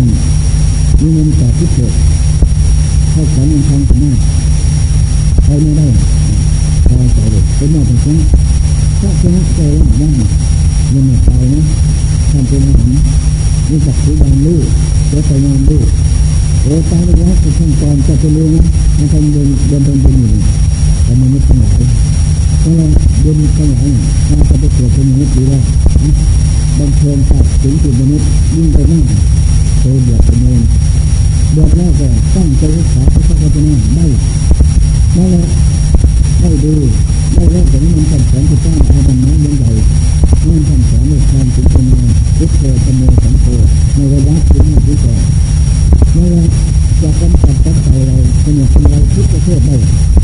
มีเงินจากที่เกิดเข้าของเงินทองกับแม่ใครไม่ได้พอใจเลยเป็นแม่เป็นคนถ้าชนะใจว่าได้ยังไม่ตายนะทำเป็นอาหารมีจักรยานลูกเจ้าไปงานลูกโอ้ตายแล้วคือขั้นตอนจะเป็นเรื่องนะมันทำเดินเดินเดินเดินอยู่แต่มันไม่ทั้งหลาย เพราะเราเดินทั้งายถ้าจะไปเกิดเป็นมนุษย์ดีแล้วบำเพ็ญสัตว์ถึงจุดมนุษย์ยิ่งไปมากเคยเดือดเป็นเงินเดือดแล้วก็ตั้งใจรักษาพระพุทธเจ้าได้นั่นแหละได้ดูได้เลิกถึงมันสั่งสนที่สร้างอาบันน้อยใหญ่นั่นสั่งสนในความถึงเป็นงานทุกเธอจำเนสังโฆในระยะที่มากที่สุดนั่นแหละ จะกำจัดตั้งใจเราสนุกเราทุกประเทศได้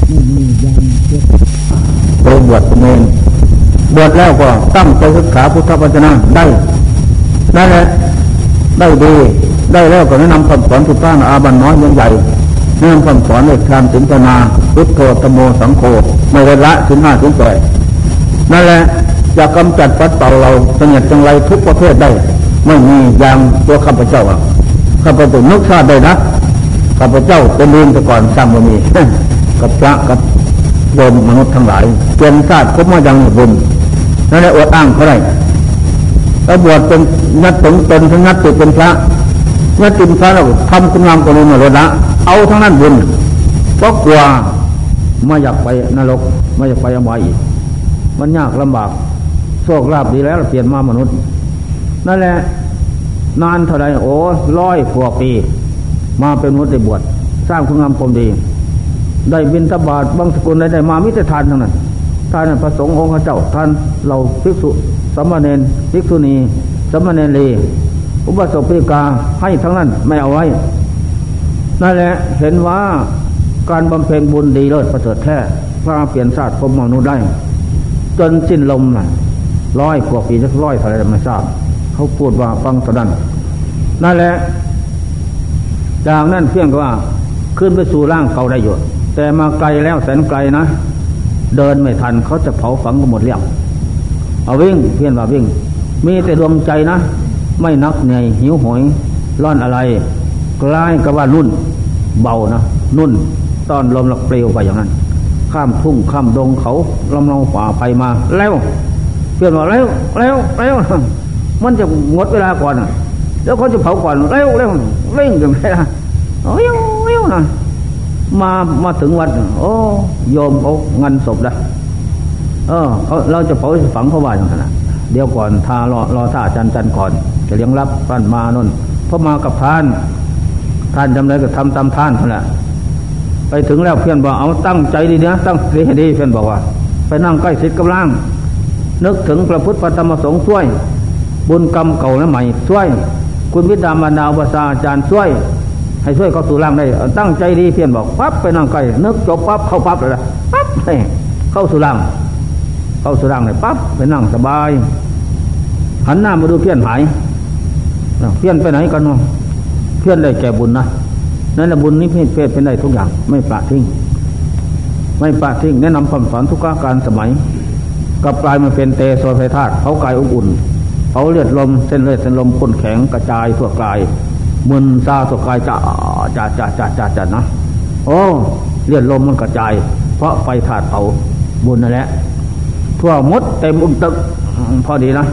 ไม่มียางเยอะไปบวชเนรบวชแล้วก็ตั้งใจศึกษาพุทธวจนะได้นั่นแหละได้ดีได้แล้วก็แนะนำคำสอนทุกท่านอาบันน้อยยังใหญ่แนะนำคำสอนในทานสินธนาพุทโธตโมสังโฆไม่ได้ละสินห้าสินแปดนั่นแหละจะกำจัดปัดเป่าเราเสนียดจังไรทุกประเภทได้ ไม่มีอย่างตัวข้าพเจ้าข้าพเจ้านึกชาติได้นะ ข้าพเจ้าเป็นลืมแต่ก่อนสร้างบมีกับพระกับโยมมนุษย์ทั้งหลายเปลี่ยนชาติคบมายังบุญนั่นแหละอดอ้างเขาได้แล้วบวชเป็นนัดสงเป็นทั้งนัดติดเป็นพระนัดติดพระเราทำคุณงามกว่านี้มาลยละเอาทั้งนั้นบุญเพราะกลัวไม่อยากไปนรกไม่อยากไปอมายอีก มันยากลำบากโชคลาภดีแล้วเปลี่ยนมามนุษย์ นั่นแหละนานเท่าไรโอ้ร้อยกว่าปี มาเป็นมนุษย์ได้บวชสร้างคุณงามความดี ได้บินทบาทบางสกุลได้ได้มามิตรทานทั้งนั้นท่านพระสงฆ์องค์เจ้าท่านเราภิกษุสัมมาเนนภิกษุณีสัมมาเนรีอุปสมบทกาให้ทั้งนั้นไม่เอาไว้ นั่นแหละเห็นว่าการบำเพ็ญบุญดีเลิศประเสริฐแท้พระเปลี่ยนชาสติพมมนุษย์ได้ จนสิ้นลมน่ะร้อยกว่าปีจะร้อยเท่าไรไม่ทราบ เขาพูดว่าฟังสดันนั่นแหละ จากนั้นเพียงว่าขึ้นไปสู่ร่างเก่าได้อยู่แต่มาไกลแล้วแสนไกลนะ เดินไม่ทันเขาจะเผาฝังกันหมดเรื่องเอาวิ่งเพี้ยนว่าวิ่ง มีแต่ดวงใจนะ ไม่นักเหนื่อยหิวหอยร่อนอะไรกล้ายกับว่านุ่น เบานะนุ่นตอนลมหลักเปลวไปอย่างนั้น ข้ามทุ่งข้ามดงเขาลำลองฝ่าไปมาแล้วเพื่อนบอกแล้วแล้วแล้วมันจะงดเวลาก่อน แล้วเขาจะเผาก่อนแล้วแล้วเร่งกันไปละโอ้ยโอ้ยนะมามาถึงวัดโอ้โยมเขาเงินศพได้เออเขาเราจะเผาฝังเขาว่าอย่างนั้นเดี๋ยวก่อนทารอรอท่าจันจันก่อนจะเลี้ยงรับท่านมานนพราะมากับท่าน ท่านจำเลยก็ทำตามท่านนั่นแหละไปถึงแล้วเพื่อนบอกเอาตั้งใจดีนะตั้งใจดีเพื่อนบอกว่า ไปนั่งใกล้ชิดกำลังนึกถึงพระพุทธพระธรรมสงฆ์ช่วย บุญกรรมเก่าและใหม่ช่วย คุณวิดามานาภาษาอาจารย์ช่วย ให้ช่วยเข้าสู่ร่างได้ ตั้งใจดีเพียนบอกปั๊บไปนั่งใกล้นึกจบปั๊บเข้าปั๊บเลยปั๊บเข้าสู่ร่าง เข้าสู่ร่างเลยปั๊บไปนั่งสบาย หันหน้ามาดูเพี้ยนหายเพี้ยนไปไหนกันเนาะเพี้ยนได้แก่บุญนะนั่นแหละบุญนี้เพศเพศเป็นได้ทุกอย่าง ไม่ปราทิ้งไม่ปราทิ้งแนะนำคำสอนทุกการสมัย กับกลายมาเป็นเตโซไฟธาตุเขากายอบอุ่น เขาเลือดลมเส้นเลือดเส้นลมข้นแข็งกระจายทั่วกายมึนซาทั่วกายจะจะจะจะจะจะนะโอ้เลือดลมมันกระจาย เพราะไฟธาตุเผาบุญนั่นแหละทั่วมดเต็มอุ้มตึกพอดีนะ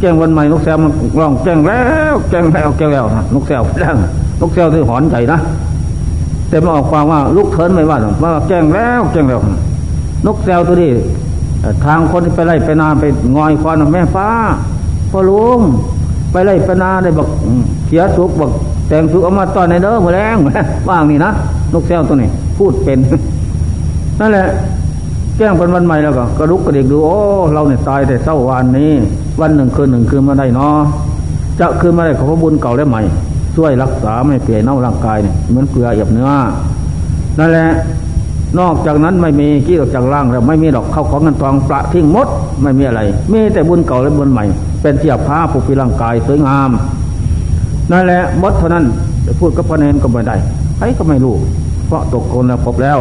แจ้งวันใหม่นกแซวมันร้องแจ้งแล้วแจ้งแล้วแจ้งแล้วนกแซวแจ้งนกแซวที่หอนใจนะแต่มาออกความว่าลูกเทินไม่ว่าว่าแจ้งแล้วแจ้งแล้ว นกแซวตัวนี้ทางคนไปไล่ไปนาไปงอยควานแม่ฟ้า พอลุงไปไล่ปนาได้บอกเสียสุกบอกแต่งสุกเอามาตอนในเด้อมาแรงว่างนี่นะนกแซวตัวนี้ พูดเป็น นั่นแหละแจ้งเป็นวันใหม่แล้วก็กระลุกกระเด็กดูโอ้เราเนี่ยตายแต่เศร้าวันนี้ วันหนึ่งคืนหนึ่งคืนมาได้เนาะจะคืนมาได้ขอพระบุญเก่าได้ใหม่ ช่วยรักษาไม่เปลี่ยนเน่าร่างกายเนี่ยเหมือนเกลือหยับเนื้อนั่นแหละนอกจากนั้นไม่มีกี้ออกจากร่างแล้วไม่มีดอกเข้าของเงินทองประทิ้งมด ไม่มีอะไรมีแต่บุญเก่าและบุญใหม่ เป็นเทียบผ้าผูกพีร่างกายสวยงาม นั่นแหละมดเท่านั้นพูดกับพระเนนก็ไม่ได้ใครก็ไม่รู้ เพราะตกคนแล้วพบแล้ว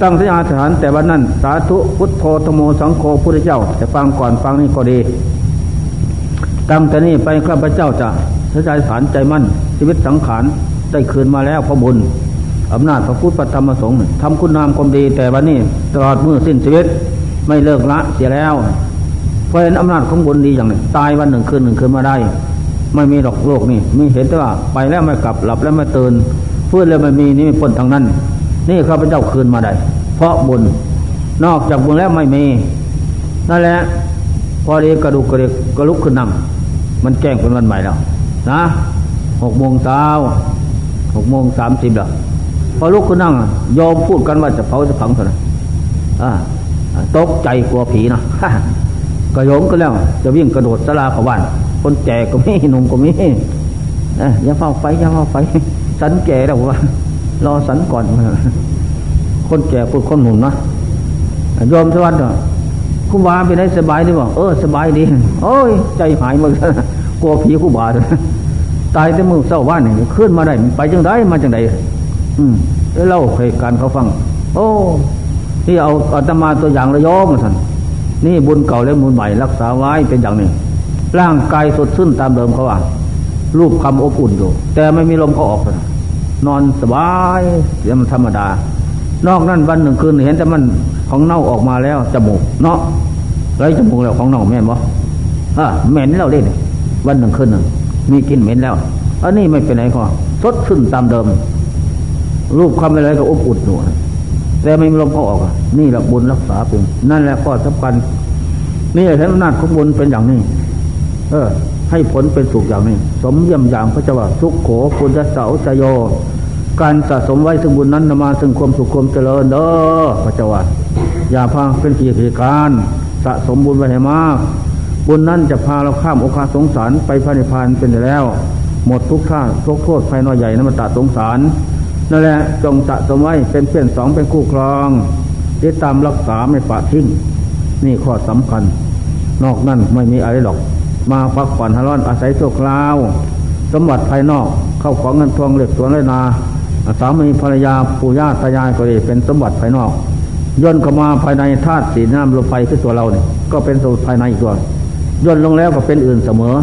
ตั้งสัญญาฐานแต่วันนั้น สาธุพุทโธธโมสังโฆพุทธเจ้าจะฟังก่อนฟังนี่ก็ดีตั้งแต่นี้ไปข้าพเจ้าจะใช้ใจฐานใจมั่น ชีวิตสังขารได้คืนมาแล้วพระบุญอำนาจพระพุทธธรรมสงฆ์ทำคุณงามความดีแต่วันนี้ตลอดมือสิ้นชีวิตไม่เลิกละเสียแล้ว เพราะเห็นอำนาจของบุญดีอย่างนึ่งตายวันหนึ่งคืนหนึ่งคืนมาได้ ไม่มีดอกโลกนี่มีเห็นแต่ว่าไปแล้วไม่กลับหลับแล้วไม่ตื่นฟื้นแล้วไม่มีนี่ม่พ้นทางนั้น นี่ข้าพเจ้าคืนมาได้ เพราะบุญนอกจากบุญแล้วไม่มีนั่นแหละพอดีกระดูกกระเดกกระลุกขึ้นนั่งมันแจ้งเป็นวันใหม่แล้วนะหกโมงเช้าหกโมงสามสิบแล้วพอลุกขึ้นนั่งยอมพูดกันว่าจะเผาจะฝังเท่านั้นตกใจกลัวผีนะ กระโยงก็แล้ว จะวิ่งกระโดดสลาเขาบ้านคนแก่ก็มีหนุ่มก็มีอย่าเฝ้าไฟอย่าเฝ้าไฟ สันแก่แล้วว่ารอสันก่อน คนแก่พูดคนหนุ่มนะยอมสวัสดิ์คุณบาไปไหนสบายดีบ่เออ สบายดีโอ้ย ใจหายมดกลัวผีคู่บาตายแต่มือเศร้าว่านนี่ขึ้นมาได้ ไปจังไดมาจังไดอืมเล่าเหตุการณ์เขาฟัง โอ้ที่เอาอาตมาตัวอย่างระยองสัน นี่บุญเก่าและบุญใหม่รักษาไว้เป็นอย่างหนี้ร่างกายสดชื่นตามเดิมเขาว่ารูปคำอบอุ่นอยู่ แต่ไม่มีลมเขาออกนอนสบายเสียมันธรรมดา นอกนั้นวันหนึ่งคืนเห็นแต่มันของเน่าออกมาแล้วจมูกเนาะไรจมูกแล้วของเน่าแม่นบ่อะเหม็นแล้วเล่นวันหนึ่งคืนหนึ่งมีกลิ่นเหม็นแล้วอันนี้ไม่เป็นไรก็สดชื่นตามเดิม รูปคำอะไรก็อบอุ่นอยู่ แต่ไม่มีลมเขาออก นี่แหละบุญรักษาเป็นนั่นแหละข้อสำคัญนี่แหละอำนาจของบุญเป็นอย่างนี้ เออ ให้ผลเป็นสุขอย่างนี้ สมเยี่ยมอย่างพระเจ้าว่าสุขโขปุญญเสาจโย การสะสมไว้ซึ่งบุญนั้นนำมาซึ่งความสุขความเจริญเด้อพระเจ้าว่าอย่าพาเป็นกิจการสะสมบุญไว้ให้มากบุญนั้นจะพาเราข้ามโอกาสงสารไปพระนิพพานเป็นแล้ว หมดทุกท่าทุกโทษภายน้อยใหญ่นั้นมาตัดสงสาร นั่นแหละจงสะสมไว้เป็นเพื่อนสองเป็นคู่ครองที่ตามรักษาไม่ปะทิ้งนี่ข้อสำคัญ นอกนั้นไม่มีอะไรหรอก มาพักผ่อนฮารอนอาศัยโชคลาว สมบัติภายนอกเข้าของเงินทองเหล็กสวนไรนาสามีภรรยาปู่ย่าตายายก็ดีเป็นสมบัติภายนอกย่นเข้ามาภายในธาตุสีน้ำลมไฟคือตัวเราเนี่ยก็เป็นสมบัติภายในอีกตัวย่นลงแล้วก็เป็นอื่นเสมอ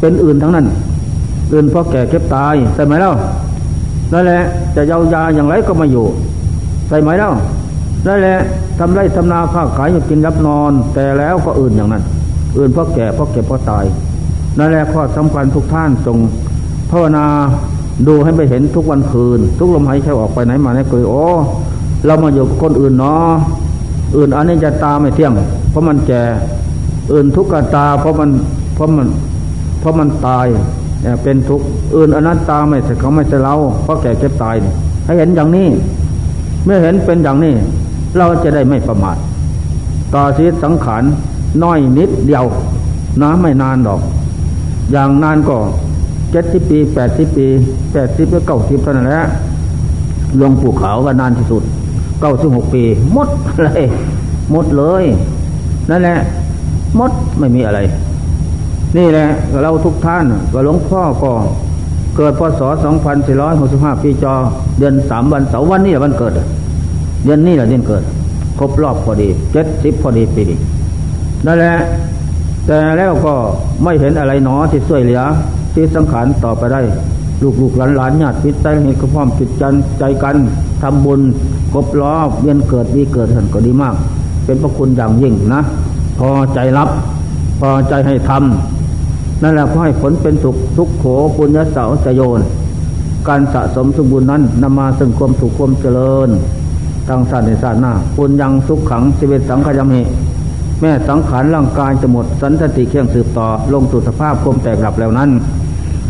เป็นอื่นทั้งนั้น อื่นเพราะแก่เก็บตายใช่ไหมเล่า นั่นแหละจะเยาวยาอย่างไรก็มาอยู่ ใส่ไหมแล้วนั่นแหละทำไรทำนาค้าขายอยู่กินรับนอน แต่แล้วก็อื่นอย่างนั้น อื่นเพราะแก่เพราะเก็บเพราะตายนั่นแหละข้อสำคัญทุกท่านจงภาวนาดูให้ไปเห็นทุกวันคืน ทุกลมหายใจออกไปไหนมาไหนเคยโอ้เรามาอยู่คนอื่นเนาะอื่นอันนี้จะตาไม่เที่ยง เพราะมันแก่ อื่นทุกข์กตาเพราะมันเพราะมันเพราะมันตาย เป็นทุกข์อื่นอนัตตาไม่ใช่เขาไม่ใช่เราเพราะแก่เจ็บตายให้เห็นอย่างนี้ เมื่อเห็นเป็นอย่างนี้ เราจะได้ไม่ประมาทต่อชีวิตสังขารน้อยนิดเดียวนะไม่นานดอก อย่างนานก็เจ็ดสิบปีแปดสิบปีแปดสิบก็เก้าสิบเท่านั้นแหละลงปู่เขาว่านานที่สุดเก้าสิบหกปีมดเลยมดเลย นั่นแหละมดไม่มีอะไร นี่แหละเราทุกท่านก็หลวงพ่อก็เกิดพศ 2465 ปีจอ เดือนสามวันเสาร์วันนี้แหละวันเกิด เดือนนี้แหละเดือนเกิด ครบรอบพอดีเจ็ดสิบพอดีปีนี้นั่นแหละ แต่แล้วก็ไม่เห็นอะไรหนอที่ช่วยเหลือ ที่สังขารต่อไปได้ ลูกลูกหลานหลานญาติพิใจเหตุความจิตจันใจกันทำบุญครบรอบเวียนเกิดดีเกิดเห็นก็ดีมาก เป็นพระคุณอย่างยิ่งนะ พอใจรับ พอใจให้ทำ นั่นแหละก็ให้ผลเป็นสุขทุกโขปุญญาสาวจโยนการสะสมสมบูรณ์นั้นนำมาซึ่งความสุขความเจริญทางศาสตร์ในศาสตร์หน้าปุญญังสุขขังชีวิตสังขยมิแม่สังขารร่างกายจะหมดสันติเคียงสืบต่อลงสู่สภาพความแตกดับแล้วนั้น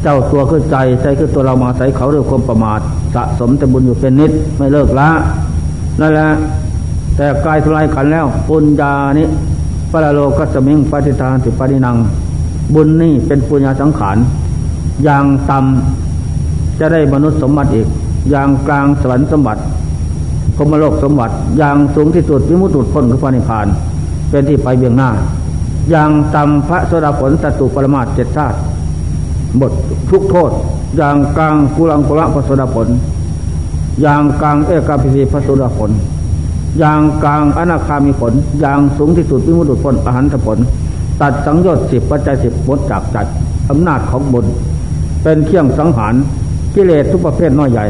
เจ้าตัวคือใจใจคือตัวเรามาใส่เขาด้วยความประมาทสะสมแต่บุญอยู่เป็นนิดไม่เลิกละนั่นแหละแต่กายทลายขันแล้วปุญญานิปะโลกัสมิงปฏิทานติปฏินัง บุญนี่เป็นปุญญาสังขาร อย่างต่ำจะได้มนุษย์สมบัติอีก อย่างกลางสวรรค์สมบัติพมโลกสมบัติ อย่างสูงที่สุดวิมุตติพ้นคือพระนิพพาน เป็นที่ไปเบียงหน้า อย่างต่ำพระโสดาผลสตุปรมาตเจ็ดชาติบททุกโทษ อย่างกลางกุลังกุละพระโสดาผล อย่างกลางเอกาพิธีพระโสดาผล อย่างกลางอนาคามีผล อย่างสูงที่สุดวิมุตติพ้นอรหันตผล ตัดสังโยชน์สิบปัจจัยสิบหมดจากจัดอำนาจของบุญเป็นเครื่องสังหารกิเลสทุกประเภทน้อยใหญ่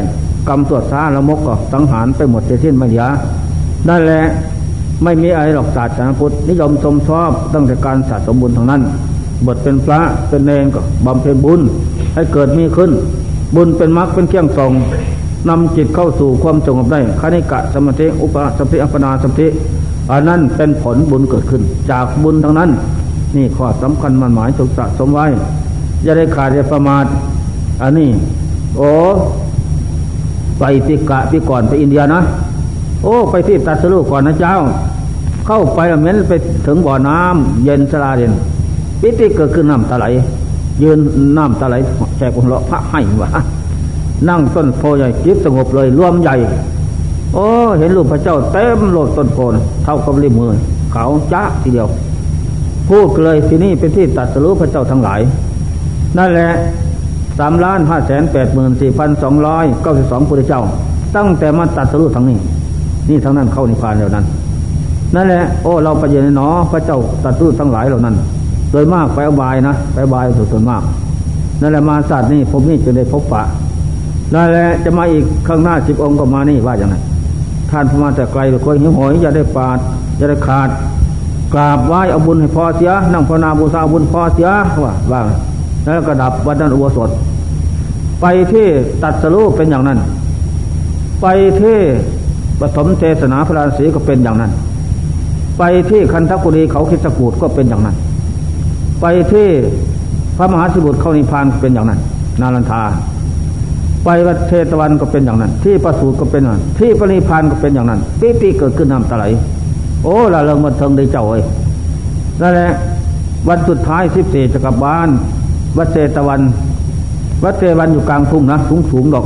กรรมตรวจซาละมกก็สังหารไปหมดเสิ้นไม่เหลือนั่นแหละไม่มีอะไรหรอกศาสนาพุทธนิยมชมชอบตั้งแต่การสะสมบุญทางนั้นบทเป็นพระเป็นเนรก็บำเพ็ญบุญให้เกิดมีขึ้น บุญเป็นมรรคเป็นเครื่องส่งนำจิตเข้าสู่ความสงบได้คณิกะสมาธิอุปสมธิอัปนาสมาธิอันนั้นเป็นผลบุญเกิดขึ้น จากบุญทางนั้น นี่ข้อสำคัญมันหมายถูกสะสมไว้อย่าได้ขาดอย่าประมาทอันนี้ โอ้ไปพิกะพิก่อนไปอินเดียนะโอ้ ไปที่ตัดสรุก่อนนะเจ้า เข้าไปเหม็นไปถึงบ่อน้ำเย็นสลาเด่นปิติเกิดขึ้นน้ำตะไหล ยืนน้ำตะไหลแจกคนละพระให้วะนั่งต้นโพใหญ่จิตสงบเลยรวมใหญ่ โอ้ เห็นรูปพระเจ้าเต็มโลดต้นโพนเท่ากับริมมือเขาจ้าทีเดียว พูดเลยที่นี่เป็นที่ตัดสรู้พระเจ้าทั้งหลาย นั่นแหละสามล้านห้าแสนแปดหมื่นสี่พันสองร้อยเก้าสิบสองพุทธเจ้า ตั้งแต่มาตัดสรุปทั้งนี้ นี่ทั้งนั้นเข้านิพพานแล้วนั้น นั่นแหละโอ้เราไปเยืนหนอพระเจ้าตัดสรุปทั้งหลายเหล่านั้น โดยมากไปอบายนะไปอบายสุดส่วนมาก นั่นแหละมาศาสตร์นี่ผมนี่จึงได้พบปะนั่นแหละจะมาอีกข้างหน้าสิบองค์ก็มานี่ว่าอย่างไรท่านพมาแต่ไกลหรือคนหิวหยอย่าได้ปาดอย่าได้ขาด กราบไหว้เอาบุญให้พอเสียนั่งภาวนาบูชาบุญพอเสียว่าว่าแล้วก็ดับวัดนั้นอุโบสถ ไปที่ตัดสรุปเป็นอย่างนั้น ไปที่ปฐมเทศนาพระราศีก็เป็นอย่างนั้น ไปที่คันธกุรีเขาคิดสกูดก็เป็นอย่างนั้น ไปที่พระมหาสิบุตรเข้านิพพานก็เป็นอย่างนั้น นารันทา ไปวัดเทตวันก็เป็นอย่างนั้น ที่ประสูตรก็เป็นอย่างนั้น ที่ปริพานก็เป็นอย่างนั้นปีติเกิดขึ้นน้ำตาไหล อ้ละเริงมาเทิงได้เจ้าเอ้ยนั่นแหละวันสุดท้ายสิบสี่จะกลับบ้าน วัดเจตวัน วัดเจวันอยู่กลางทุ่งนะสูงสูงดอก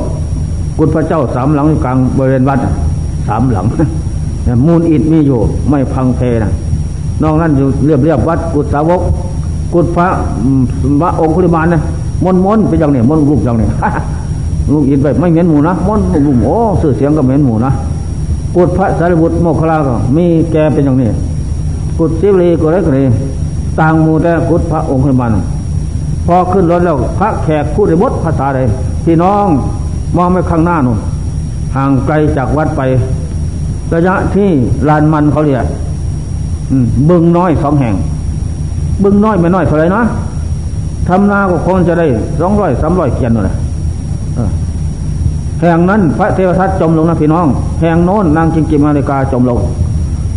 กุฎพระเจ้าสามหลังอยู่กลางบริเวณวัดสามหลังมูลอิฐมีอยู่ไม่พังเพนะนอกนั้นอยู่เรียบเรียบวัดกุฎสาวก กุฎพระพระองคุลิมานนะมนมนเป็นอย่างนี้มนรูปอย่างนี้ลูกอินไปไม่เหม็นหมูนะมนรูปโอ้สื่อเสียงก็เหม็นหมูนะ กุฎพระสารีบุตรโมคคลาก็มีแกเป็นอย่างนี้ กุฎสิบลีกุฎอะไรก็เลยต่างมูแต่กุฎพระองคุลิมานพอขึ้นรถแล้วพระแขกพูดได้หมดภาษาใดพี่น้องมองไปข้างหน้านู่นห่างไกลจากวัดไประยะที่ลานมันเขาเรียกบึงน้อยสองแห่ง บึงน้อยไม่น้อยเท่าไรนะทำนาก็คงจะได้สองร้อยสามร้อยเกียนเลย แห่งนั้นพระเทวทัตจมลงนะพี่น้อง แห่งโน้นนางจิงกิมาริกาจมลง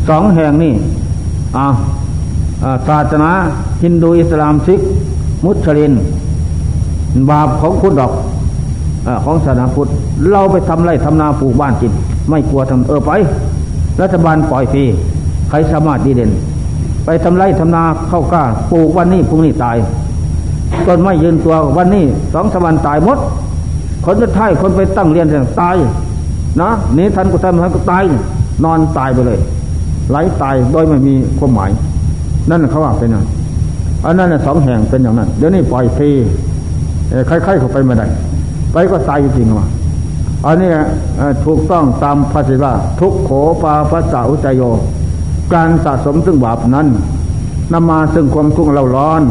สองแห่งนี่อาศาสนาฮินดูอิสลามซิก มุสลิมบาปของพุทธดอกอของศาสนาพุทธเราไปทำไรทำนาปลูกบ้านกินไม่กลัวทำเออไป รัฐบาลปล่อยฟรีใครสามารถดีเด่น ไปทำไรทำนาเข้ากล้าปลูกวันนี้พรุ่งนี้ตายต้นไม่ยืนตัววันนี้สองสวันตายหมด คนจะท้ายคนไปตั้งเรียนตายนะนี้ท่านก็ทำท่านก็ตาย นอนตายไปเลย ไหลตายโดยไม่มีความหมาย นั่นเขาว่าเป็นอย่างอันนั้นสองแห่งเป็นอย่างนั้น เดี๋ยวนี้ปล่อยฟรีใครๆเขาไปไม่ได้ ไปก็ตายจริงว่าอันนี้ถูกต้องตามพระศิลาทุกโขปาพัสสาอุจโย การสะสมซึ่งบาปนั้นนำมาซึ่งความทุกข์เราร้อน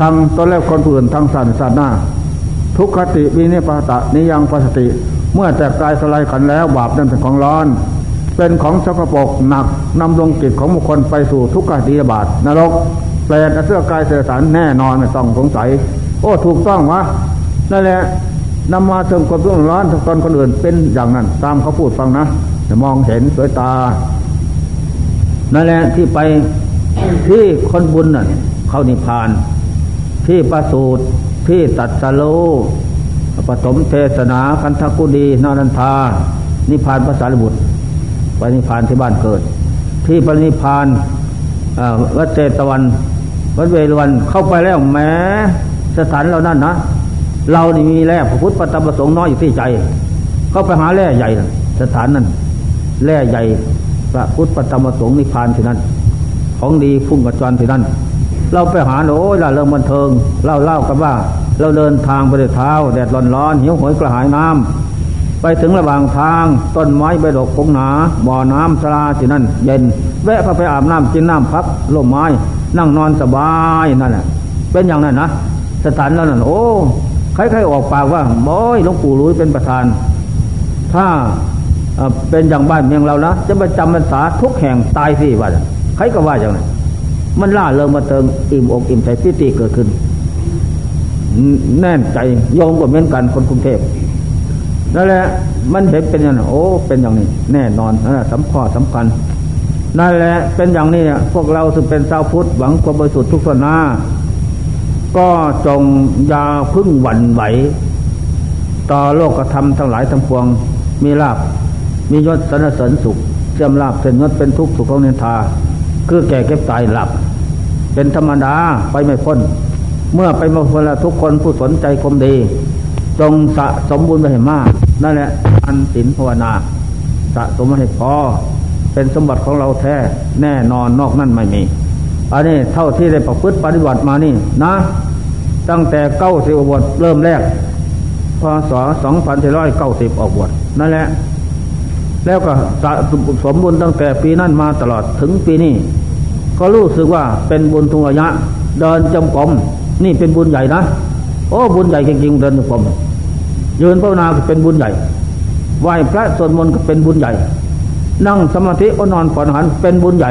ทางตอนแรกคนอื่นทางสันสัตหน้า ทุกขติวินิปตะนิยังปัสติ เมื่อแตกกายสลายขันแล้วบาปนั้นเป็นของร้อน เป็นของสกปรกหนักนำดวงจิตของบุคคลไปสู่ทุกขติบาตนรกแปลนเสื้อกายเสือสารแน่นอนไม่ต้องสงสัย โอ้ถูกต้องวะนั่นแหละนำมาเสริมความรุ่งร้อนตอนคนอื่นเป็นอย่างนั้น ตามเขาพูดฟังนะจะมองเห็นสวยตา นั่นแหละที่ไปที่คนบุญน่ะเขานิพพาน ที่ประสูตร ที่ตัดสโลปฐมเทศนาคันธกุดีนานันทา นิพพานภาษาลิบุตรไปนิพพานที่บ้านเกิด ที่ปรินิพานวัดเจตวัน วัดเวรวันเข้าไปแล้วแม้สถานเรานั่นนะเรานี่มีแร่พระพุทธปฏิประสงค์น้อยอยู่ที่ใจ เข้าไปหาแร่ใหญ่สถานนั้นแร่ใหญ่พระพุทธปฏิประสงค์นิพพานที่นั่นของดีพุ่งกระจรที่นั่น เราไปหาโอ้ยเราเริ่มบันเทิงเล่าเล่ากันว่า เราเดินทางไปด้วยเท้า แดดร้อนร้อนหิวโหยกระหายน้ำไปถึงระหว่างทาง ต้นไม้ใบดอกพงหนา บ่อน้ำสลาที่นั่น เย็น แวะเข้าไปอาบน้ำกินน้ำพักลมไม้ นั่งนอนสบายนั่นแหละเป็นอย่างนั้นนะสถานแล้วนั่นโอ้ใครๆออกปากว่าบอยหลวงปู่รู้เป็นประธาน ถ้าเป็นอย่างบ้านเมืองเรานะจะประจำพรรษาทุกแห่งตายสิว่าใครก็ว่าอย่างนั้น มันล่าเริงมาเติมอิ่มอกอิ่มใจพิติเกิดขึ้น แน่นใจโยงก็เหมือนกันคนกรุงเทพนั่นแหละมันเห็นเป็นอย่างนี้โอ้ เป็นอย่างนี้ แน่นอนนั่นแหละสำคัญสำคัญนั่นแหละเป็นอย่างนี้เนี่ยพวกเราซึ่งเป็นชาวพุทธหวังความบริสุทธิ์ทุกส่วนหน้า ก็จงยาพึ่งหวั่นไหว ต่อโลกกระทำทั้งหลายทั้งปวง มีลาบมียศสนเสริญสุขเชื่อมลาบเป็นยศเป็นทุกข์สุขของเนทา คือแก่เก็บตายหลับ เป็นธรรมดาไปไม่พ้น เมื่อไปมาพ้นแล้วทุกคนผู้สนใจคมดี จงสะสมบุญไปให้มาก นั่นแหละอันศีลภาวนาสะสมให้พอเป็นสมบัติของเราแท้แน่นอนนอกนั่นไม่มี อันนี้เท่าที่ได้ประพฤติปฏิบัติมานี่นะ ตั้งแต่เก้าสิบวชเริ่มแรกพศสองพันเจ็ดร้อยเก้าสิบออกบวชนั่นแหละ แล้วก็สะสมบุญตั้งแต่ปีนั้นมาตลอดถึงปีนี้ ก็รู้สึกว่าเป็นบุญทุงระยะ เดินจมกรมนี่เป็นบุญใหญ่นะโอ้บุญใหญ่จริงๆเดินจมกรมยืนภาวนาเป็นบุญใหญ่ไหว้พระสวดมนต์ก็เป็นบุญใหญ่ นั่งสมาธิอนอนผ่อนหันเป็นบุญใหญ่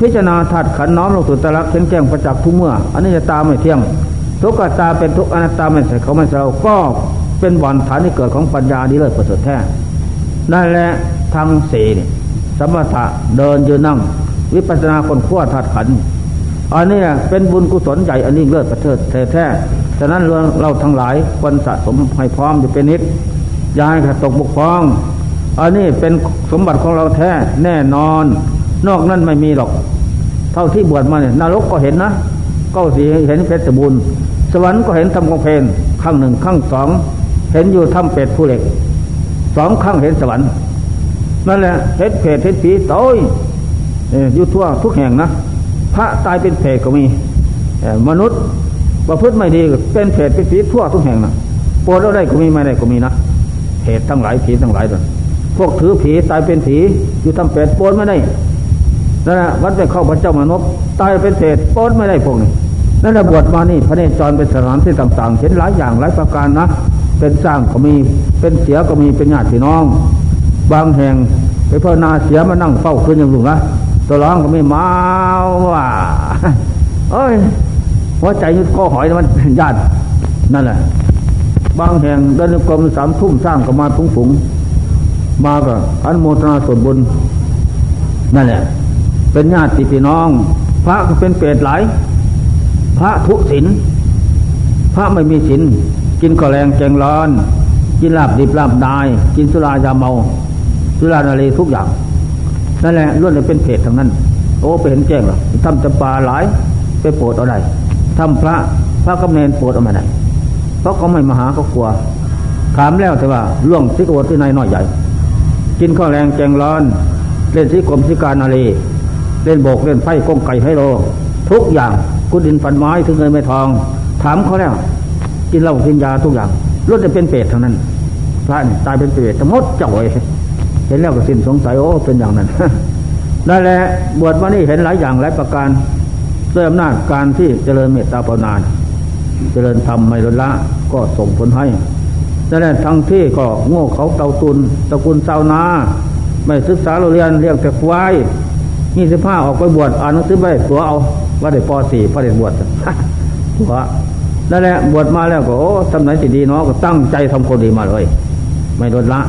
พิจารณาธาตุขันน้อมลงสู่ตรักเข็นแจ้งประจักษ์ทุกเมื่ออันนี้จะตาไม่เที่ยงทุกขตาเป็นทุกอนัตตาไม่ใช่เขาไม่เราก็เป็นบ่อนฐานที่เกิดของปัญญาดีเลิศประเสริฐแท้นั่นแหละทางสี่สมถะเดินยืนนั่ง วิปัสนาคนขั้วธาตุขัน อันนี้เป็นบุญกุศลใหญ่อันนี้เลิศประเสริฐแท้ฉะนั้นเราเราทั้งหลายควรสะสมให้พร้อมอยู่เป็นนิดอย่าให้ขาดตกบกพร่อง อันนี้เป็นสมบัติของเราแท้แน่นอน นอกนั้นไม่มีหรอก เท่าที่บวชมาเนี่ยนรกก็เห็นนะก็สีเห็นเพชรบุญสวรรค์ก็เห็นทำกองเพลนข้างหนึ่งข้างสองเห็นอยู่ทำเป็ดผู้เหล็กสองข้างเห็นสวรรค์นั่นแหละเห็นเพศเห็นผีโต้ย อยู่ทั่วทุกแห่งนะพระตายเป็นเพศก็มีมนุษย์ประพฤติไม่ดีเป็นเพศเป็นผีทั่วทุกแห่งนะปวดอะไรก็มีไม่ได้ก็มีนะเหตุทั้งหลายผีทั้งหลายตัวพวกถือผีตายเป็นผีอยู่ทำเป็ดปวดไม่ได้นั่นแหละวัดไปเข้าพระเจ้ามนุษย์ตายเป็นเพศปวดไม่ได้พวกนี้นั่นแหละบวชมานี่พระเนจรเป็นสถานที่ต่างๆ เห็นหลายอย่างหลายประการนะเป็นสร้างก็มีเป็นเสียก็มีเป็นญาติพี่น้อง บางแห่งไปพ่อนาเสียมานั่งเฝ้าขึ้นอย่างลุงนะ ตัวร้องก็ไม่เมาว่า เอ้ยหัวใจยุดคอหอยมันญาตินั่นแหละ บางแห่งเดินกรมสามทุ่มสร้างก็มาฟุ้งฝุ่งมาก็อันโมทนาส่วนบุญนั่นแหละ เป็นญาติพี่น้อง พระก็เป็นเปรตหลาย พระทุศินพระไม่มีศินกินข้าวแรงแกงร้อน กินลาบดิบลาบดาย กินสุรายาเมา สุรานารีทุกอย่าง นั่นแหละล้วนเลยเป็นเพศทั้งนั้น โอ้ไปเห็นแจ้งหรอทำจำปาหลายไปโปรดเอาไดทำพระพระกำเนิดโปรดเอามาไหนเพราะเขาไม่มาหาเขากลัว ถามแล้วแต่ว่าล่วงสิกโอที่ในน้อยใหญ่ กินข้าวแรงแกงร้อน เล่นสิกรมสิการนารีเล่นโบกเล่นไฟก้งไก่ให้โลทุกอย่างกุดินฟันไม้ถึงเงินไม่ทอง ถามเขาแล้ว กินเหล้ากินยาทุกอย่างล้วนจะเป็นเปรตทั้งนั้นพระนี่ตายเป็นเปรตทั้งหมดเจ้าเอ เห็นแล้วก็สิ้นสงสัยโอ้เป็นอย่างนั้นนั่นแหละบวชมานี่เห็นหลายอย่างหลายประการด้วยอำนาจการที่เจริญเมตตาภาวนาเจริญธรรมไม่ลดละก็ส่งผลให้นั่นแหละทั้งที่ก็โง่เขาเตาตุนตะกุลเศร้านาไม่ศึกษาเราเรียนเรียกแต่ควายยี่สิบห้าออกไปบวชอ่านหนังสือไปตัวเอาว่าได้ปสี่พระเด็บวชตัวนั่นแหละบวชมาแล้วก็โอ้ทำไหนสิดีเนาะก็ตั้งใจทำคนดีมาเลย ไม่ลดละ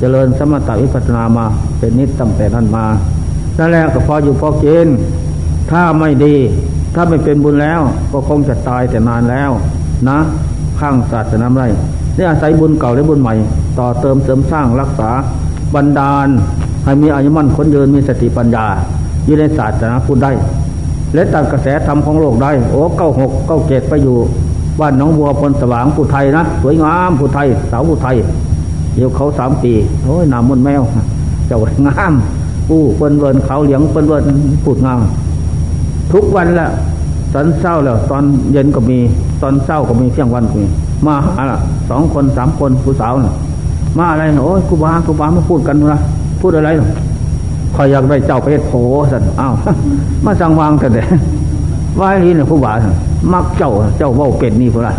เจริญสมถะวิปัสนามา เป็นนิดตั้งแต่นั้นมานั่นแหละก็พออยู่พอกินถ้าไม่ดี ถ้าไม่เป็นบุญแล้ว ก็คงจะตายแต่นานแล้ว นะ ข้างศาสนาไรนี่อาศัยบุญเก่าและบุญใหม่ ต่อเติมเสริมสร้างรักษาบันดาล ให้มีอายุมั่นคนยืนมีสติปัญญา อยู่ในศาสนาพุทธได้ และตัดกระแสธรรมของโลกได้ โอ้เก้าหกเก้าเกตไปอยู่บ้านน้องบัวพลสว่างผู้ไทยนะ สวยงามผู้ไทย สาวผู้ไทย เดี๋ยวเขาสามปีโอ้ยนามมนแมวเจ้างามอู้เปิ้นเวินเขาเหลียงเปิ้นเวินปูดงาม ทุกวันละตอนเศร้าแล้ว ตอนเย็นก็มี ตอนเศร้าก็มีเที่ยงวันก็มี มาหาละสองคนสามคนผู้สาวน่ะ มาอะไรโอ้ยกูบากูบามาพูดกันนะพูดอะไรหรอคอยอยากได้เจ้าเพชรโผสันอ้าวมาสั่งวางแต่เด็ว่าที่เนี่ยผู้บามักเจ้าเจ้าว่าเป็ดนี่พอละ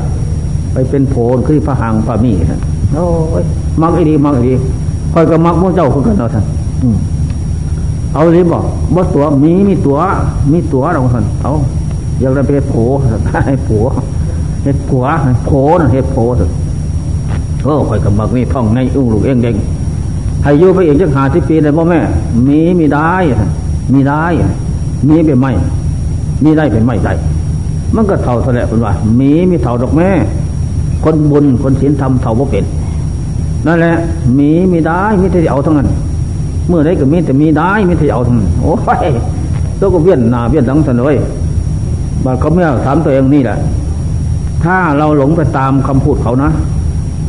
ไปเป็นโผคือพระหังพระมีสันโอ้ยมักอีดีมักอีดีคอยก็มักพวกเจ้าคือกันเราท่านเอาเลยบอกบ่ตัวมีมีตัว มีตัวเราท่านเอาอยากได้เพชรโผให้ผัวเห็ดผัวโผนะเห็ดโผท่านโอ้คอยกับมักนี่ท่องในอุ้งลูกเองเด้งให้อยู่ไปเองจังหาที่ปีเลยพ่อแม่ มีมีได้มีได้มีเป็นไม่มีได้เป็นไม่ได้มันก็เท่าเท่าแหละเป็นว่า มีมีเท่าดอกแม่ คนบุญคนศีลธรรมเท่าบ่เป็นนั่นแหละมีมีได้มีแต่เอาทั้งนั้นเมื่อไรก็มีแต่มีได้มีแต่เอาทั้งนั้นโอ้ยตัวก็เวียนหน้าเวียนหลังสนเลยบาเขาไม่ถามตัวเองนี่แหละ ถ้าเราหลงไปตามคำพูดเขานะ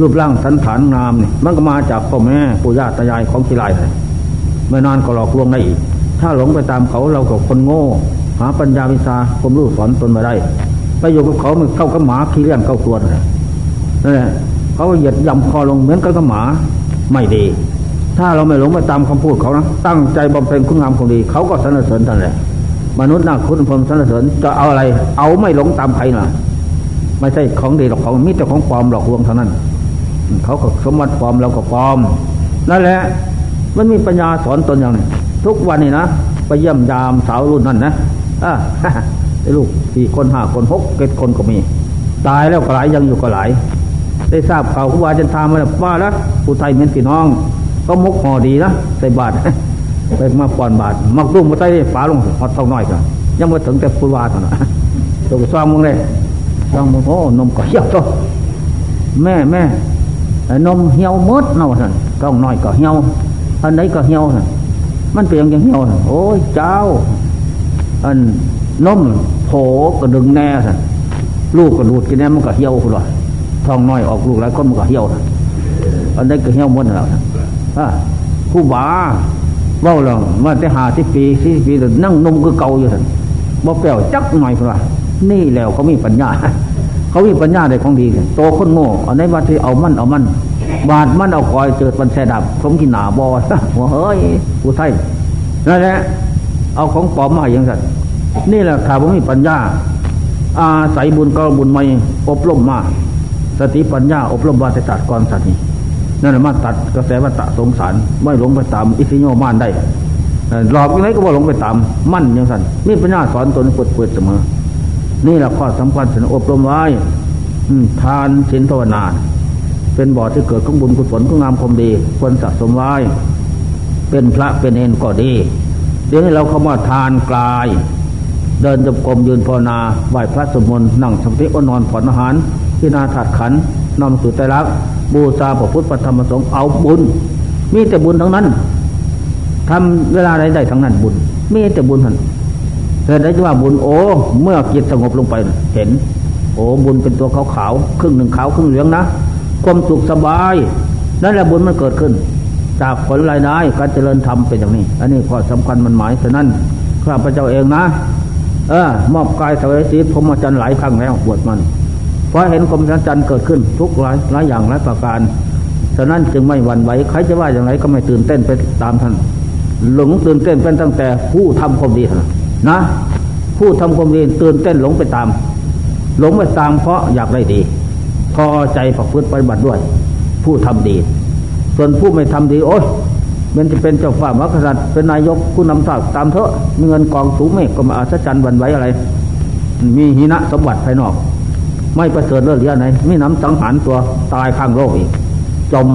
รูปร่างสันฐานงามเนี่ยมันก็มาจากพ่อแม่ปู่ย่าตายายของกีฬาเลยไม่นานก็หลอกลวงได้อีก ถ้าหลงไปตามเขาเรากับคนโง่ หาปัญญาวิชาความรู้สอนตนมาได้ไปอยู่กับเขามันเข้ากับหมาขี้เลี้ยงเข้าตัวเลย นั่นแหละเขาเหยียดยำคอลงเหมือนกับหมา ไม่ดี ถ้าเราไม่หลงไปตามคำพูดเขานะตั้งใจบำเพ็ญคุณงามความดี เขาก็สนเสริญท่านเลยมนุษย์น่าคุณพรมสนเสริญจะเอาอะไร เอาไม่หลงตามใครนะไม่ใช่ของดีหรอกของมิตรของปลอมหลอกลวงเท่านั้น เขาก็สมบัติปลอมเราก็ปลอมนั่นแหละมันมีปัญญาสอนตนอย่างนี้ทุกวันนี้นะไปเยี่ยมยามสาวรุ่นนั้นนะอ่าลูกสี่คนห้าคนหกเจ็ดคนก็มี ตายแล้วก็หลายยังอยู่ก็หลาย ได้ทราบข่าวครูบาอาจารย์ทามาแล้วว่าล้วผู้ไทยเหมือนพี่น้อง ก็มกห่อดีนะใส่บาทไปมาปอนบาทมักรุ่มมาใต้ฝาลงหอดเท่าน้อยกันยังมาถึงแต่ครูบาเท่านั้นตัวก็ซ่องมึงเลยซ่องมึงโอ้นมก็เหี่ยวตัวแม่แม่นมเหี่ยวมดเนาะท่านต้องน้อยก็เหี่ยวอันไหนก็เหี่ยวท่านมันเป็นอย่างเหี่ยวโอ้ยเจ้า อันนมโผก็ดึงแน่ท่านลูกก็ดูดกินแน่มันก็เหี่ยวคุณหรอ ท้องน้อยออกลูกหลายคนมันก็เหี่ยวอันนี้ก็เหี่ยวหมดแล้วอะผู้บาเบ้าเราว่าแต่หาสิปีสิปีนั่งนมก็เก่าอยู่ท่านบ่แปลวจักหน่อยคุณว่านี่แล้วเขามีปัญญา เขามีปัญญาในของดีโตคนโง่อันนี้ว่าที่เอามันเอามันบาดมันเอาคอยเจอปันแสดับสมกินหนาบอหัวเฮ้ยผู้ไทยนั่นแหละเอาของปลอมมาอย่างสัตว์นี่แหละถ้าผมมีปัญญา อาศัยบุญก็บุญไม่อบรมมา สติปัญญาอบรมวาตจัดก่อนสัตว์นี้นั่นแหละมาตัดกระแสวัฏสงสารไม่หลงไปตามอิสิโยมานได้หลอกยังไงก็บ่หลงไปตามมั่นอย่างสันนี่ปัญญาสอนตนเปิดเปิดเสมอ นี่แหละข้อสำคัญสนอบรมไว้ทานศีลภาวนาเป็นบ่อที่เกิดของบุญกุศลของงามความดีควรสะสมไว้ เป็นพระเป็นเอนก็ดี เดี๋ยวนี้เราเข้ามาทานกลาย เดินจงกรมยืนภาวนาไหว้พระสมมนนั่งสมาธิอนอนผ่อนอาหาร พินาถาดขันนอนสู่ใจรักบูชาพระพุทธธรรมสงฆ์เอาบุญ มีแต่บุญทั้งนั้นทำเวลาใดได้ทั้งนั้นบุญ มีแต่บุญท่านเกิดได้จะว่าบุญโอ้เมื่อจิตสงบลงไปเห็น โอ้บุญเป็นตัวขาวขาวครึ่งหนึ่งขาวครึ่งเหลืองนะความสุขสบายนั่นแหละบุญมันเกิดขึ้น จากผลรายได้การเจริญธรรมเป็นอย่างนี้ อันนี้ข้อสำคัญมันหมายฉะนั้นข้าพเจ้าเองนะ เออมอบกายสวยสีพรมจันทร์หลายครั้งแล้วบวชมัน เพราะเห็นกรมจันทร์เกิดขึ้นทุกหลายหลายอย่างหลายประการฉะนั้นจึงไม่หวั่นไหวใครจะว่าอย่างไรก็ไม่ตื่นเต้นไปตามท่านหลงตื่นเต้นเป็นตั้งแต่ผู้ทำความดีนะผู้ทำความดีตื่นเต้นหลงไปตาม หลงไปตามเพราะอยากได้ดี พอใจประพฤติปฏิบัติด้วย ผู้ทำดี ส่วนผู้ไม่ทำดีโอ้ยมันจะเป็นเจ้าฝ่ามหากษัตริย์เป็นนายกผู้นำทางตามเถอะมีเงินกองสูงเมฆก็มาอาศจรรย์วันไว้อะไร มีหินะสมบัติภายนอก ไม่ประเสริฐเลิศเลียไหนมีน้ำสังหารตัวตายข้างโลกอีก จม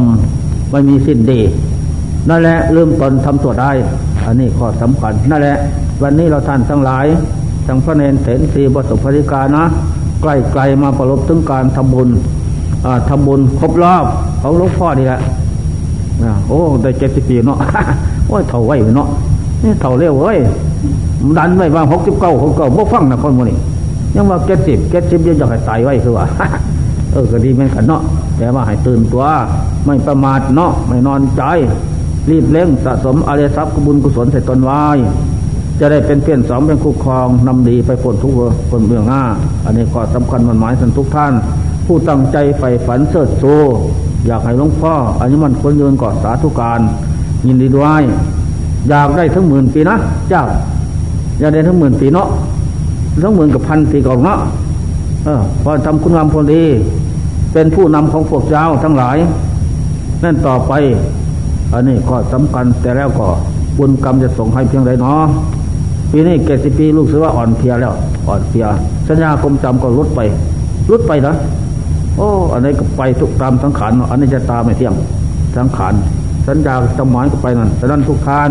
ไม่มีสิ้นดี นั่นแหละลืมตนทำตัวได้ อันนี้ข้อสำคัญ นั่นแหละ วันนี้เราท่านทั้งหลายทั้งพระเนรเถรสีบสุภริกานะ ใกล้ไกลมาประลบถึงการทำบุญทำบุญครบรอบของหลวงพ่อนี่แหละโอ้ได้เจ็ดสิบปีเนาะโอ้ยเท่าไว้เนาะนี่เท่าเร็วเว้ยดันไว้ว่าหกสิบเก้าหกเก้าบ่ฟังนะคนมันนี่ ยังว่าเจ็ดสิบเจ็ดสิบยังอยากให้ตายไว้คือว่าเออก็ดีเหมือนกันเนาะแต่ว่าให้ตื่นตัว ไม่ประมาทเนาะไม่นอนใจ รีบเร่งสะสมอริยทรัพย์กบุญกุศลใส่ตนไว้จะได้เป็นเพี้ยนสองเป็นคู่ครองนำดีไปผลทุกคนเบื้องหน้า อันนี้ก็สำคัญมันหมายสันทุกท่าน ผู้ตั้งใจใฝ่ฝันเสิร์ชโซอยากให้หลวงพ่ออันนี้มันคนยืนก่อนสาธุการ ยินดีด้วยอยากได้ทั้งหมื่นปีนะเจ้าอยากได้ทั้งหมื่นปีเนาะ ทั้งหมื่นกับพันปีกอนเนาะเออพอทำคุณงามพอดี เป็นผู้นำของพวกเจ้าทั้งหลาย นั่นต่อไป อันนี้ก็สำคัญแต่แล้วก็บุญกรรมจะส่งให้เพียงใดเนาะปีนี้เกสิปีลูกเสือว่าอ่อนเพียแล้ว อ่อนเพียสัญญาคมจำก็ลดไปลดไปนะโอ้อันนี้ก็ไปทุกตามสังขารอันนี้จะตามไม่เที่ยงสังขารสัญญาสมานก็ไปนั่นแต่นั้นทุกท่าน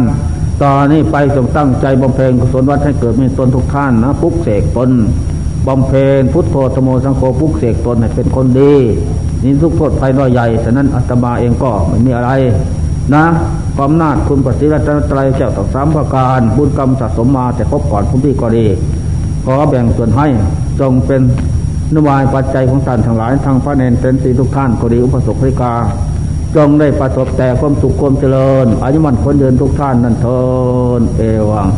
ตอนนี้ไปจงตั้งใจบำเพ็ญกุศลวัดให้เกิดมีตนทุกท่านนะพุกเสกตนบำเพ็ญพุทโธธโมสังโฆพุกเสกตนให้เป็นคนดีนี่ทุกโทษภัยน้อยใหญ่ฉะนั้นอาตมาเองก็ไม่มีอะไร นะความนาจคุณปฏิรัตนตรัยเจ้าต่อสามประการ บุญกรรมสะสมมาแต่พบก่อนพุ่มพี่ก็ดี ขอแบ่งส่วนให้จงเป็นนวายปัจจัยของท่านทั้งหลายทางพระเนรเป็นสีทุกท่านก็ดีอุปสมบริกา จงได้ประสบแต่ความสุขความเจริญอายุมันคนเดินทุกท่านนั่นเทินเอวัง